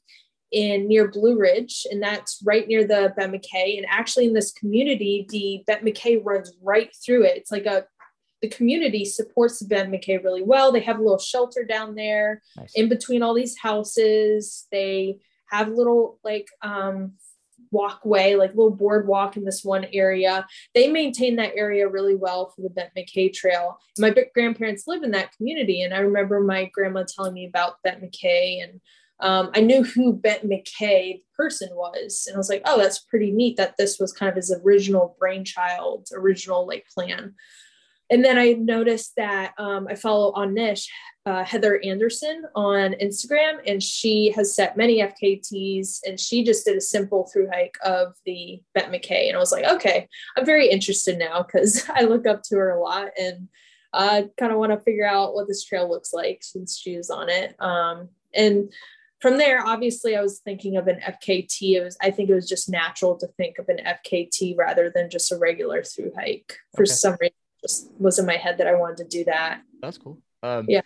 in near Blue Ridge, and that's right near the Bet MacKaye. And actually in this community, the Bet MacKaye runs right through it. It's like a, the community supports Ben MacKaye really well. They have a little shelter down there Nice. in between all these houses. They have little like um walkway, like little boardwalk in this one area. They maintain that area really well for the Bent MacKaye Trail. My grandparents live in that community, and I remember my grandma telling me about Bent MacKaye, and um, I knew who Bent MacKaye the person was, and I was like, oh, that's pretty neat that this was kind of his original brainchild, original like plan. And then I noticed that um, I follow Anish uh, Heather Anderson on Instagram, and she has set many FKTs, and she just did a simple through hike of the Bet MacKaye, and I was like, okay, I'm very interested now because I look up to her a lot, and I kind of want to figure out what this trail looks like since she was on it. Um, and from there, obviously, I was thinking of an FKT. It was, I think, it was just natural to think of an FKT rather than just a regular through hike. For Okay. some reason, just was in my head that I wanted to do that. That's cool. Um, Yeah.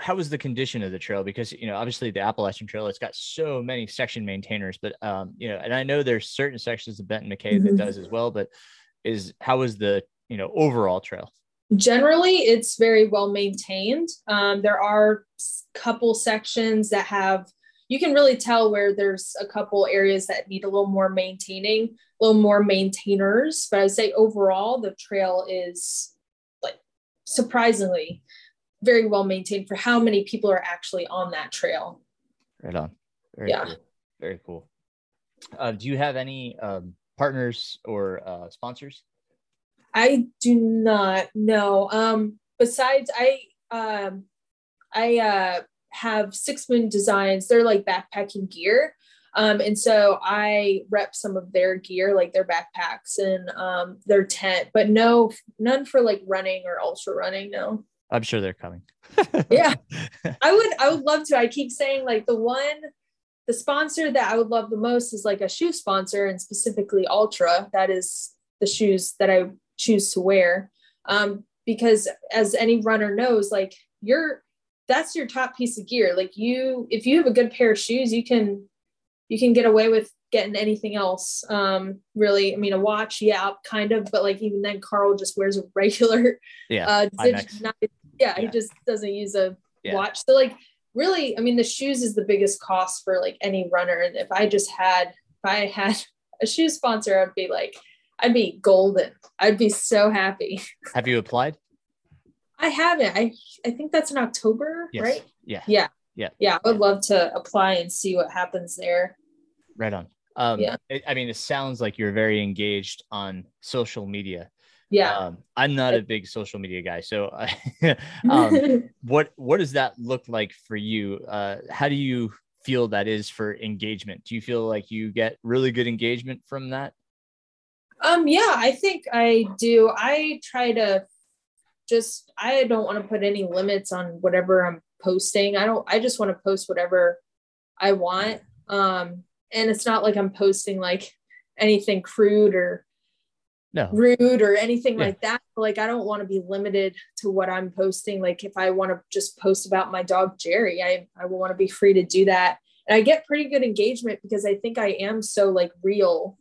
How was the condition of the trail? Because you know, obviously, the Appalachian Trail it's got so many section maintainers, but um, you know, and I know there's certain sections of Benton MacKaye that Mhm. does as well. But is how was the you know overall trail? generally it's very well maintained um, there are couple sections that have you can really tell where there's a couple areas that need a little more maintaining a little more maintainers but i would say overall the trail is surprisingly very well maintained for how many people are actually on that trail Right on. Very Yeah. Cool. Very cool. Uh, do you have any um, partners or uh, sponsors? I do not know. Um, besides, I um, I uh, have Six Moon Designs. They're like backpacking gear, um, and so I rep some of their gear, like their backpacks and um, their tent. But no, none for like running or ultra running. No. I'm sure they're coming. Yeah, I would. I would love to. I keep saying like the one. The sponsor that I would love the most is like a shoe sponsor, and specifically Altra. That is the shoes that I choose to wear um, because as any runner knows like you're that's your top piece of gear like you if you have a good pair of shoes you can you can get away with getting anything else. Um, really, I mean, a watch, yeah, kind of, but like even then, Karl just wears a regular, Yeah. uh, not- yeah, he just doesn't use a Yeah. watch. So like, really, I mean, the shoes is the biggest cost for like any runner. And if I just had, if I had a shoe sponsor, I'd be like, I'd be golden. I'd be so happy. Have you applied? I haven't. I I think that's in October, Yes. right? Yeah. Yeah. Yeah. Yeah. I would love to apply and see what happens there. Right on. Um, Yeah. it- I mean, it sounds like you're very engaged on social media. Yeah. Um, I'm not a big social media guy, so um, what what does that look like for you? Uh, how do you feel that is for engagement? Do you feel like you get really good engagement from that? Um, yeah, I think I do. I try to just I don't want to put any limits on whatever I'm posting. I don't I just want to post whatever I want. Um, and it's not like I'm posting like anything crude or No. rude or anything Yeah. like that. Like I don't want to be limited to what I'm posting. Like if I want to just post about my dog Jerry, I I will want to be free to do that. And I get pretty good engagement because I think I am so like real.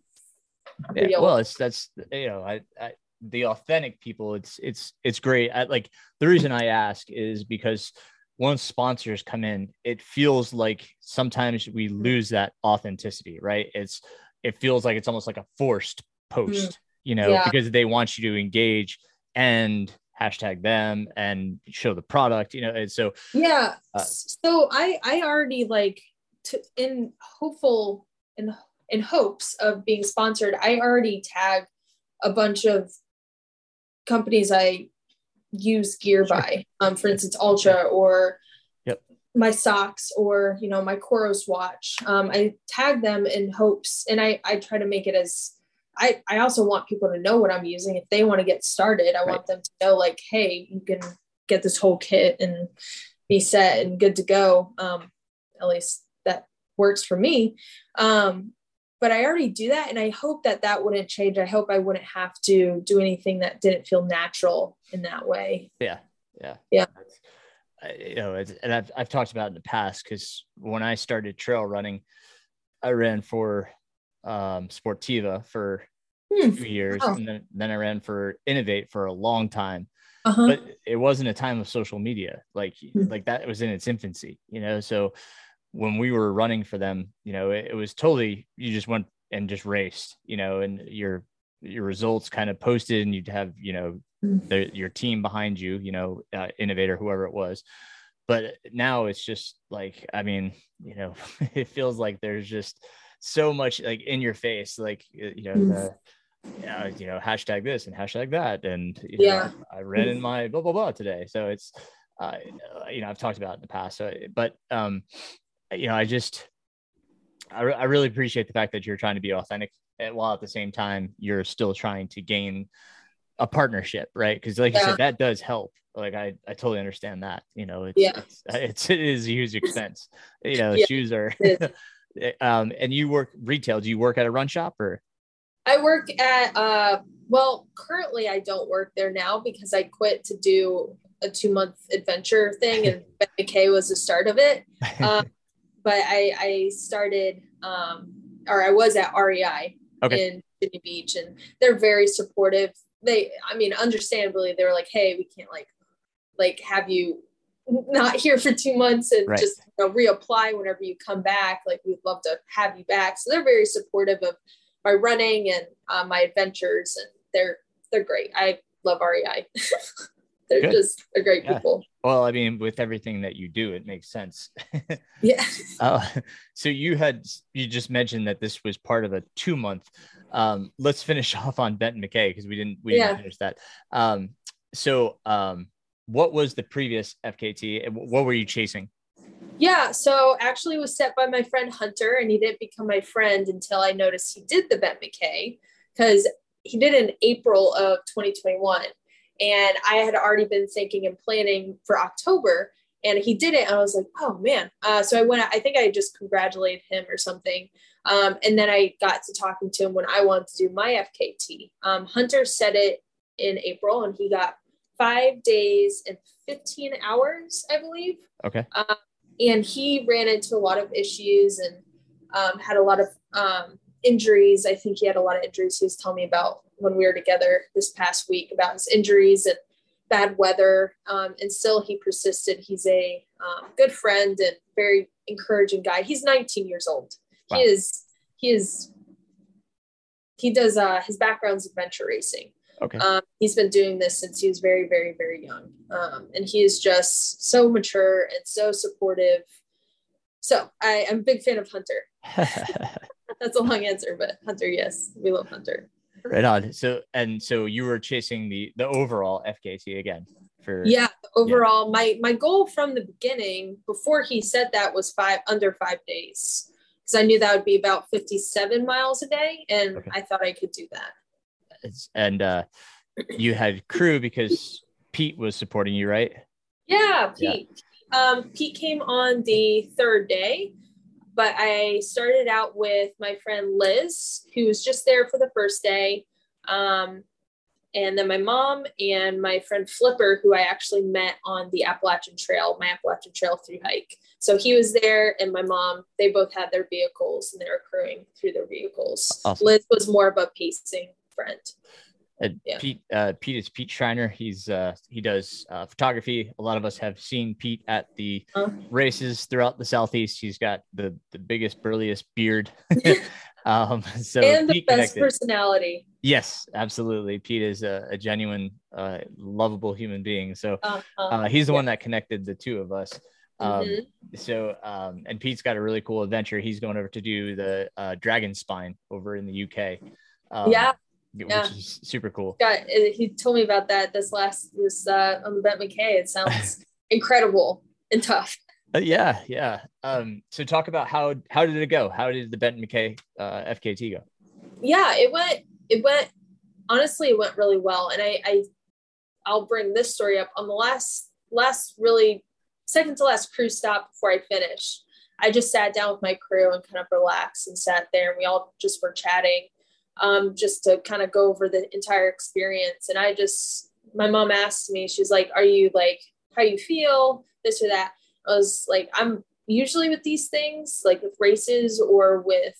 Yeah, real. well, it's that's you know, I, I the authentic people. It's it's it's great. I, like the reason I ask is because once sponsors come in, it feels like sometimes we lose that authenticity, right? It's it feels like it's almost like a forced post, you know, Yeah. because they want you to engage and hashtag them and show the product, you know, and so yeah Uh, so i i already like to, in hopeful in in hopes of being sponsored i already tag a bunch of companies i use gear Sure. by um for instance Altra or Yep. my socks or you know my Coros watch um i tag them in hopes and i i try to make it as i i also want people to know what i'm using if they want to get started i want them to know like hey you can get this whole kit and be set and good to go. Um, at least that works for me. Um, but I already do that, and I hope that that wouldn't change. I hope I wouldn't have to do anything that didn't feel natural in that way. Yeah, yeah, Yeah. You know, and I've I've talked about in the past because when I started trail running, I ran for um, Sportiva for Hmm. two years, Wow. and then then I ran for inov-8 for a long time. Uh-huh. But it wasn't a time of social media, like Hmm. like that was in its infancy, you know. So when we were running for them, you know, it, it was totally you just went and just raced, you know, and your your results kind of posted, and you'd have you know Mm. the, your team behind you, you know, uh, innovator, whoever it was. But now it's just like, I mean, you know, it feels like there's just so much like in your face, like, you know, the, uh, you know, hashtag this and hashtag that. And, you Yeah. know, I read in my blah, blah, blah today. So it's, uh, you know, I've talked about it in the past. So, but, um, you know, I just, I, re- I really appreciate the fact that you're trying to be authentic and while at the same time you're still trying to gain a partnership, right? Because like you said, that does help. Like I, I totally understand that. You know, it's, Yeah. it's, it's it is a huge expense. You know, Yeah, shoes are. um, and you work retail. Do you work at a run shop or? I work at uh well currently I don't work there now because I quit to do a two month adventure thing and Ben MacKaye was the start of it. Um, but I I started um or I was at REI Okay. in Sydney Beach and they're very supportive. They I mean understandably they were like, hey, we can't like like have you not here for two months and Right. just you know, reapply whenever you come back. Like we'd love to have you back. So they're very supportive of my running and uh, my adventures, and they're they're great. I love REI. they're Good. just they're great Yeah. people. Well, I mean, with everything that you do, it makes sense. Yeah. Uh, so you had you just mentioned that this was part of a two month. Um, let's finish off on Benton MacKaye because we didn't we Yeah. didn't finish that. Um, so um, what was the previous FKT? What were you chasing? Yeah, so actually it was set by my friend Hunter, and he didn't become my friend until I noticed he did the Bet MacKaye because he did it in April of 2021. And I had already been thinking and planning for October, and he did it. And I was like, oh man. Uh, so I went, I think I just congratulated him or something. Um, and then I got to talking to him when I wanted to do my FKT. Um, Hunter said it in April, and he got five days and 15 hours, I believe Okay. and he ran into a lot of issues and um, had a lot of um, injuries. I think he had a lot of injuries. He was telling me about when we were together this past week about his injuries and bad weather. Um, and still, he persisted. He's a um, good friend and very encouraging guy. He's 19 years old. Wow. He is. He is. He does. Uh, his background's adventure racing. Okay. Um, he's been doing this since he was very, very, very young, um, and he is just so mature and so supportive. So I, I'm a big fan of Hunter. That's a long answer, but Hunter, yes, we love Hunter. Right on. So and so you were chasing the the overall FKT again for yeah overall yeah. my my goal from the beginning before he said that was five under five days because I knew that would be about 57 miles a day and okay. I thought I could do that. And uh you had crew because Pete was supporting you, right? Yeah, Pete. Yeah. Um, Pete came on the third day but I started out with my friend Liz, who was just there for the first day. Um, and then my mom and my friend Flipper, who I actually met on the Appalachian Trail, my Appalachian Trail through hike. So he was there, and my mom, they both had their vehicles and they were crewing through their vehicles. Awesome. Liz was more of a pacing friend. And yeah. Pete, uh, Pete is Pete Schreiner. He's uh, he does uh, photography. A lot of us have seen Pete at the uh races throughout the southeast. He's got the the biggest, burliest beard. um, so and the Pete best connected. personality. Yes, absolutely. Pete is a, a genuine, uh, lovable human being. So uh-huh. uh, he's the yeah. one that connected the two of us. Um, mm-hmm. So, um, and Pete's got a really cool adventure. He's going over to do the uh, Dragon Spine over in the UK. Um, yeah, which yeah. is super cool. Yeah, he told me about that this last this uh, on the Bent MacKaye. It sounds incredible and tough. Uh, yeah, yeah. Um, so talk about how how did it go? How did the Bent MacKaye uh, FKT go? Yeah, it went it went honestly it went really well, and I, I I'll bring this story up on the last last really second to last crew stop before I finished. I just sat down with my crew and kind of relaxed and sat there, and we all just were chatting um, just to kind of go over the entire experience. And I just, my mom asked me, she's like, Are you like, how you feel? This or that. I was like, I'm usually with these things, like with races or with,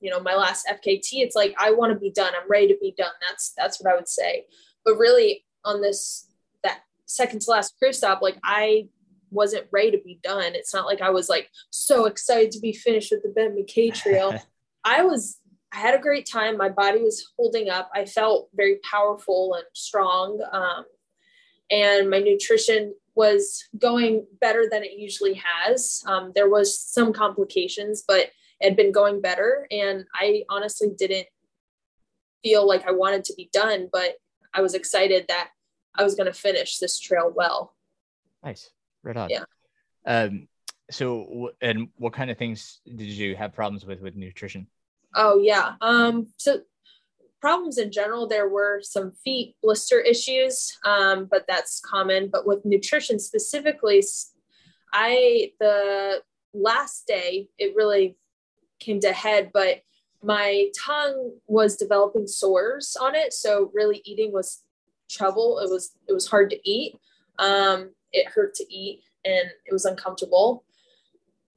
you know, my last FKT, it's like, I want to be done. I'm ready to be done. That's, that's what I would say. But really on this, that second to last crew stop, like I wasn't ready to be done. It's not like I was like so excited to be finished with the Ben MacKaye trail. I was I had a great time. My body was holding up. I felt very powerful and strong. Um, and my nutrition was going better than it usually has. Um, there was some complications, but it had been going better. And I honestly didn't feel like I wanted to be done, but I was excited that I was going to finish this trail well. Nice. Right on. Yeah. Um, so, and what kind of things did you have problems with with nutrition? Oh yeah. Um, so problems in general, there were some feet blister issues, um, but that's common. But with nutrition specifically, I the last day it really came to head, but my tongue was developing sores on it, so really eating was trouble. It was it was hard to eat. Um, it hurt to eat, and it was uncomfortable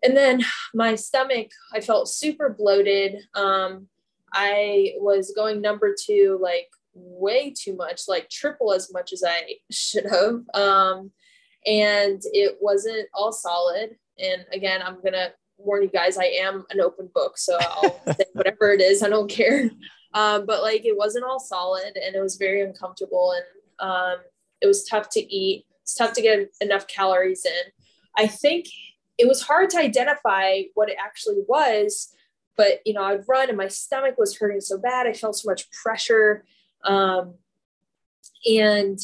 and then my stomach i felt super bloated. Um i was going number two like way too much like triple as much as i should have. Um and it wasn't all solid. And again i'm gonna warn you guys i am an open book so i'll say whatever it is i don't care. Um but like it wasn't all solid and it was very uncomfortable and um it was tough to eat. It's tough to get enough calories in. I think it was hard to identify what it actually was but you know i'd run and my stomach was hurting so bad i felt so much pressure um, and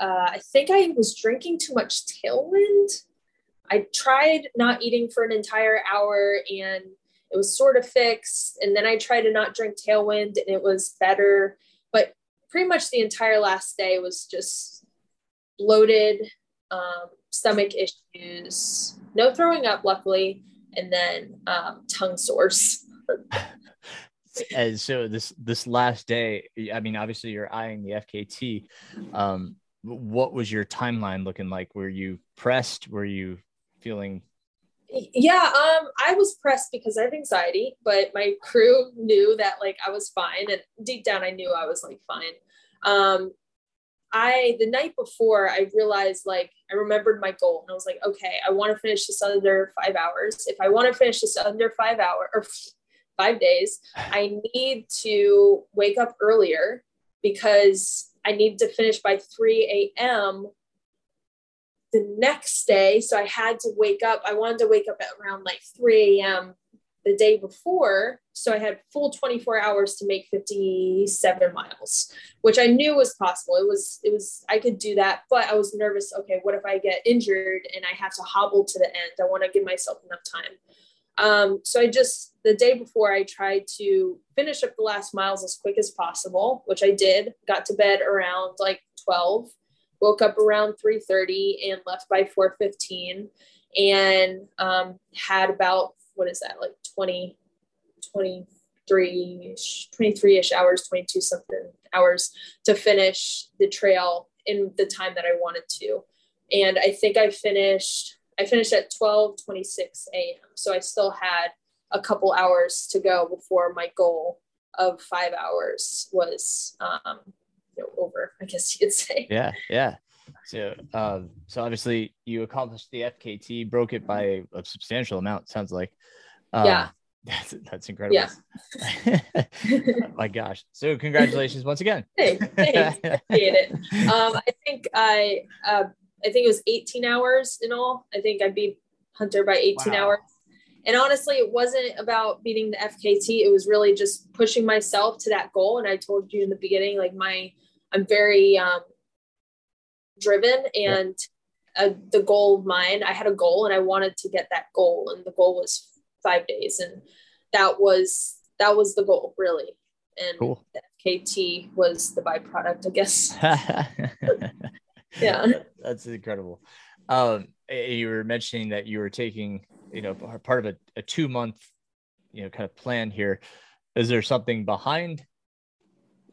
uh, i think i was drinking too much tailwind. I tried not eating for an entire hour and it was sort of fixed and then i tried to not drink tailwind and it was better but pretty much the entire last day was just bloated um, stomach issues, no throwing up, luckily, and then um, tongue sores. and so this this last day, I mean, obviously you're eyeing the FKT. Um, what was your timeline looking like? Were you pressed? Were you feeling Yeah, um, I was pressed because I have anxiety, but my crew knew that like I was fine, and deep down I knew I was like fine. Um, I the night before I realized like I remembered my goal and I was like, okay, I want to finish this under five hours. If I want to finish this under five hour or five days, I need to wake up earlier because I need to finish by 3 a.m. the next day. So I had to wake up. I wanted to wake up at around like 3 a.m the day before. So I had full 24 hours to make 57 miles, which I knew was possible. It was, it was, I could do that, but I was nervous. Okay, what if I get injured and I have to hobble to the end? I want to give myself enough time. Um, so I just, the day before, I tried to finish up the last miles as quick as possible, which I did. Got to bed around like 12, woke up around 3:30 and left by 4:15 and um, had about what is that like 20 23 23ish hours 22 something hours to finish the trail in the time that i wanted to. And i think i finished i finished at 12 26 a.m so i still had a couple hours to go before my goal of five hours was um over i guess you could say. Yeah yeah so um so obviously you accomplished the fkt broke it by a substantial amount sounds like um, yeah. That's that's incredible. Yeah. My gosh. So congratulations once again. Hey, thanks. Appreciate it. Um, I think I uh, I think it was 18 hours in all. I think I beat Hunter by 18 wow. hours. And honestly, it wasn't about beating the FKT. It was really just pushing myself to that goal. And I told you in the beginning, like my, I'm very um, driven and uh, the goal of mine, I had a goal and I wanted to get that goal. And the goal was five days and that was that was the goal really. And cool. kt was the byproduct i guess. Yeah. That's incredible. Um you were mentioning that you were taking you know part of a, a two month you know kind of plan here. Is there something behind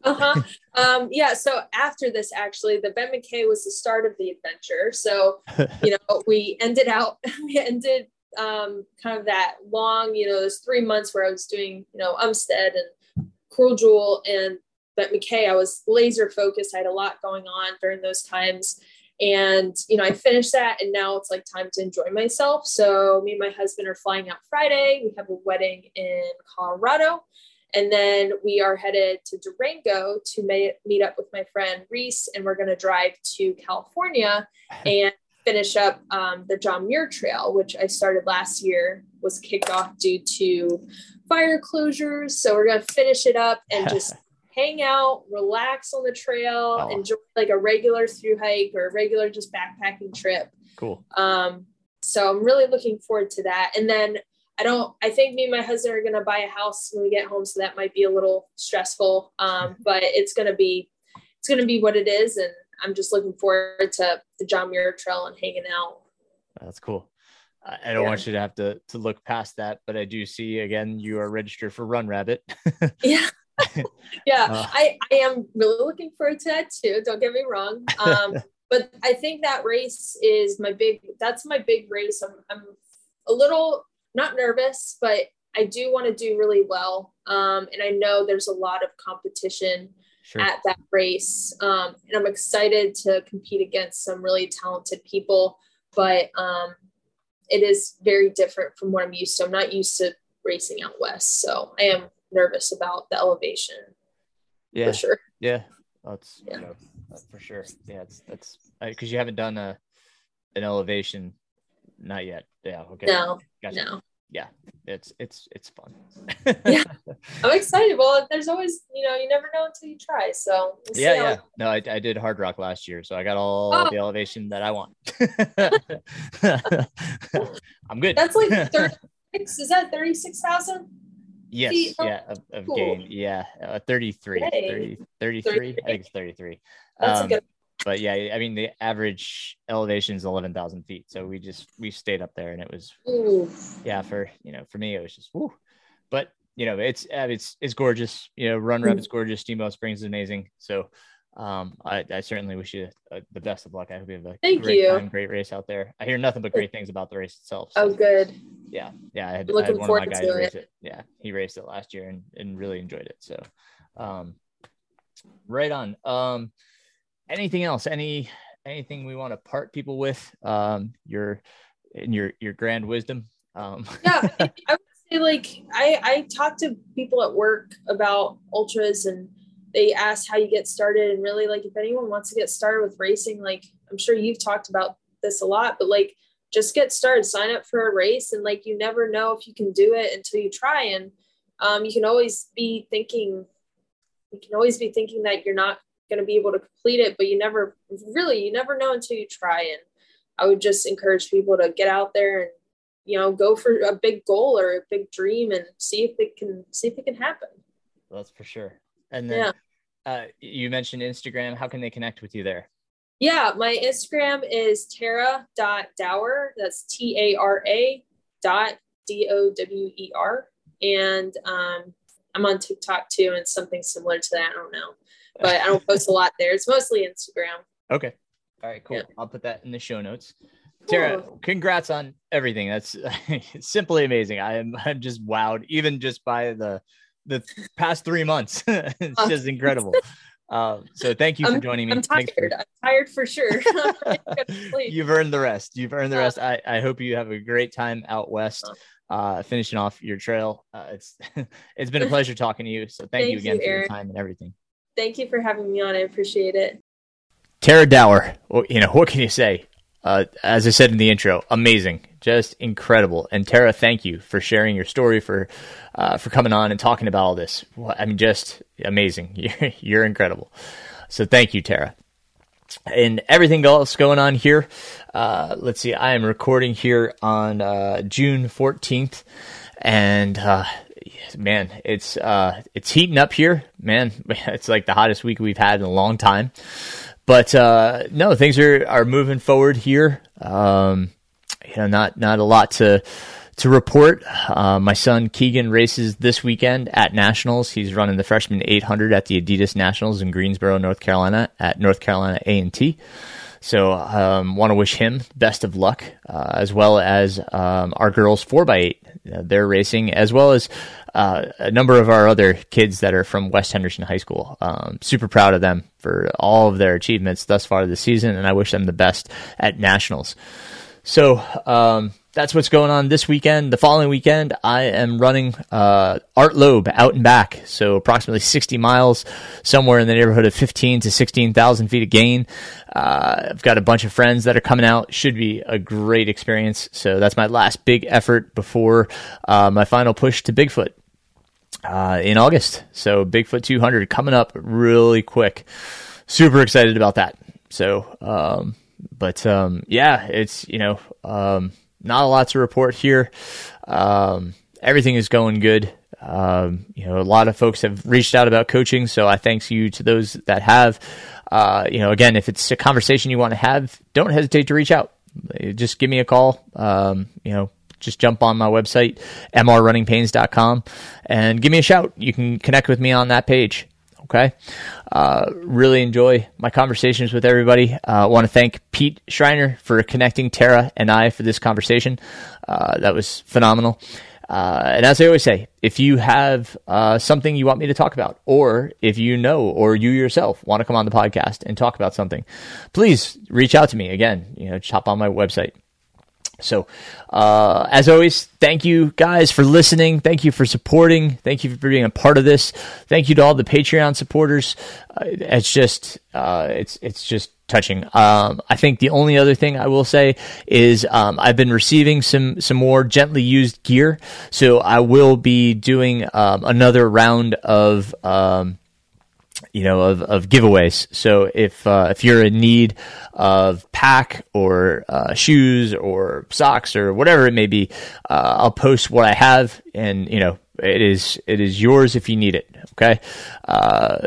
uh-huh um yeah so after this actually the ben MacKaye was the start of the adventure so you know we ended out we ended um, kind of that long, you know, those three months where I was doing, you know, Umstead and Cruel Jewel and but MacKaye, I was laser focused. I had a lot going on during those times. And, you know, I finished that and now it's like time to enjoy myself. So me and my husband are flying out Friday. We have a wedding in Colorado. And then we are headed to Durango to meet up with my friend Reese, and we're going to drive to California and finish up um, the John Muir Trail, which I started last year, was kicked off due to fire closures. So we're gonna finish it up and just hang out, relax on the trail, oh. enjoy like a regular through hike or a regular just backpacking trip. Cool. Um, so I'm really looking forward to that. And then I don't. I think me and my husband are gonna buy a house when we get home, so that might be a little stressful. Um, but it's gonna be, it's gonna be what it is, and I'm just looking forward to the John Muir Trail and hanging out. That's cool. I don't yeah. want you to have to to look past that, but I do see again you are registered for Run Rabbit. yeah. yeah, uh, I, I am really looking forward to that too. Don't get me wrong. Um, but I think that race is my big, that's my big race. I'm, I'm a little not nervous, but I do want to do really well. Um, and I know there's a lot of competition sure. at that race. Um, and I'm excited to compete against some really talented people, but um, it is very different from what I'm used to. I'm not used to racing out west, so I am nervous about the elevation. Yeah, for sure. Yeah, that's yeah. You know, for sure. Yeah, it's that's because you haven't done a an elevation, not yet. Yeah. Okay. No. Gotcha. No yeah, it's it's it's fun. yeah, I'm excited. Well, there's always you know you never know until you try. So we'll yeah, yeah. No, I, I did Hardrock last year, so I got all oh. the elevation that I want. I'm good. That's like 36. Is that thirty six thousand? Yes, feet? yeah, of, of cool. gain. Yeah, uh, 33, 30, 33. 33. I think it's 33. That's um, a good but yeah, I mean the average elevation is eleven thousand feet, so we just we stayed up there, and it was Ooh. yeah for you know for me it was just woo. But you know it's uh, it's it's gorgeous. You know, Run Rep is gorgeous. Steamboat Springs is amazing. So um, I, I, certainly wish you uh, the best of luck. I hope you have a Thank great you. time, great race out there. I hear nothing but great things about the race itself. So. Oh, good. Yeah, yeah. I had, Looking I had one forward of my guys to race it. it. Yeah, he raced it last year and, and really enjoyed it. So, um, right on. Um, anything else? Any anything we want to part people with? Um, your in your your grand wisdom. Um, yeah, I would say like I I talk to people at work about ultras and they ask how you get started and really like if anyone wants to get started with racing like i'm sure you've talked about this a lot but like just get started sign up for a race and like you never know if you can do it until you try and um, you can always be thinking you can always be thinking that you're not going to be able to complete it but you never really you never know until you try and i would just encourage people to get out there and you know go for a big goal or a big dream and see if it can see if it can happen that's for sure and then yeah. uh, you mentioned Instagram. How can they connect with you there? Yeah, my Instagram is tara.dower. That's T A R A dot D O W E R. And um, I'm on TikTok too, and something similar to that. I don't know, but I don't post a lot there. It's mostly Instagram. Okay. All right, cool. Yeah. I'll put that in the show notes. Tara, congrats on everything. That's simply amazing. I am I'm just wowed, even just by the the past three months. it's just incredible. Uh, so thank you I'm, for joining me. I'm tired. For- I'm tired for sure. You've earned the rest. You've earned the rest. I, I hope you have a great time out west, uh, finishing off your trail. Uh, it's it's been a pleasure talking to you. So thank, thank you again you, for your time and everything. Thank you for having me on. I appreciate it. Tara Dower. You know what can you say? Uh, as I said in the intro, amazing, just incredible. And Tara, thank you for sharing your story, for uh, for coming on and talking about all this. I mean, just amazing. You're, you're incredible. So thank you, Tara. And everything else going on here. Uh, let's see. I am recording here on uh, June 14th, and uh, man, it's uh, it's heating up here. Man, it's like the hottest week we've had in a long time. But uh, no, things are, are moving forward here. Um, you know, not not a lot to to report. Uh, my son Keegan races this weekend at Nationals. He's running the freshman 800 at the Adidas Nationals in Greensboro, North Carolina, at North Carolina A and T. So, um, want to wish him best of luck, uh, as well as um, our girls 4x8. Uh, they're racing, as well as uh, a number of our other kids that are from West Henderson High School. Um, super proud of them for all of their achievements thus far this season, and I wish them the best at nationals. So um, that's what's going on this weekend. The following weekend, I am running uh, Art Loeb out and back, so approximately 60 miles, somewhere in the neighborhood of 15 to 16,000 feet of gain. Uh, I've got a bunch of friends that are coming out. Should be a great experience. So that's my last big effort before uh, my final push to Bigfoot uh, in August. So Bigfoot 200 coming up really quick. Super excited about that. So, um, but um, yeah, it's you know um, not a lot to report here. Um, everything is going good. Um, you know, a lot of folks have reached out about coaching, so I thanks you to those that have. Uh, you know, again, if it's a conversation you want to have, don't hesitate to reach out. Just give me a call. Um, you know, just jump on my website, mrrunningpains.com, and give me a shout. You can connect with me on that page. Okay. Uh, really enjoy my conversations with everybody. I uh, want to thank Pete Schreiner for connecting Tara and I for this conversation. Uh, that was phenomenal. Uh, and as I always say, if you have uh, something you want me to talk about, or if you know, or you yourself want to come on the podcast and talk about something, please reach out to me. Again, you know, hop on my website, so, uh, as always, thank you guys for listening. Thank you for supporting. Thank you for being a part of this. Thank you to all the Patreon supporters. Uh, it's just, uh, it's, it's just touching. Um, I think the only other thing I will say is, um, I've been receiving some, some more gently used gear. So I will be doing, um, another round of, um, you know, of, of giveaways. So if uh, if you're in need of pack or uh, shoes or socks or whatever it may be, uh, I'll post what I have, and you know, it is it is yours if you need it. Okay, uh,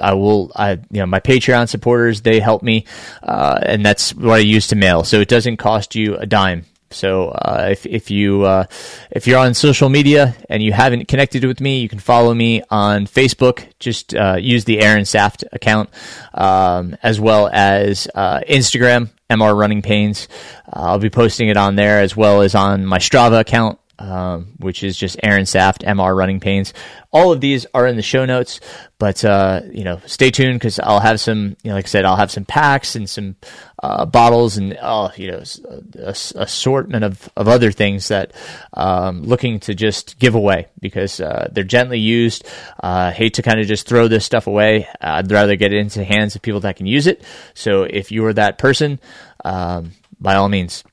I will. I you know my Patreon supporters they help me, uh, and that's what I use to mail. So it doesn't cost you a dime So uh, if if you uh, if you're on social media and you haven't connected with me, you can follow me on Facebook. Just uh, use the Aaron Saft account, um, as well as uh, Instagram, MR Running Pains. Uh, I'll be posting it on there as well as on my Strava account um, which is just Aaron Saft, MR Running Pains. All of these are in the show notes, but uh, you know, stay tuned because I'll have some, you know, like I said, I'll have some packs and some uh, bottles and uh, you know, a, a, assortment of, of other things that um, looking to just give away because uh, they're gently used. Uh, hate to kind of just throw this stuff away. I'd rather get it into the hands of people that can use it. So if you are that person, um, by all means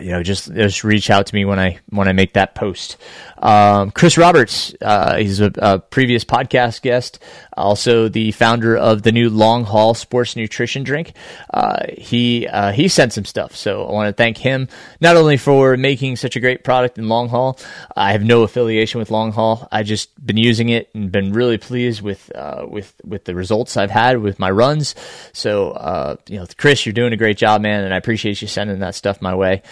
you know, just just reach out to me when I when I make that post. Um, Chris Roberts, uh, he's a, a, previous podcast guest, also the founder of the new Long Haul Sports Nutrition Drink. Uh, he uh, he sent some stuff, so I want to thank him not only for making such a great product in Long Haul. I have no affiliation with Long Haul. I just been using it and been really pleased with uh, with with the results I've had with my runs. So uh, you know, Chris, you're doing a great job, man, and I appreciate you sending that stuff my way.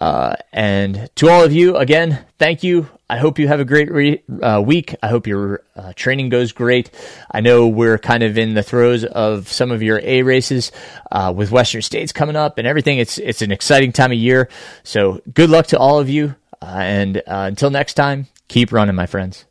Uh, and to all of you, again, thank you. I hope you have a great re- uh, week. I hope your uh, training goes great. I know we're kind of in the throes of some of your A races uh, with Western States coming up and everything. It's it's an exciting time of year. So good luck to all of you. Uh, and until next time, keep running, my friends.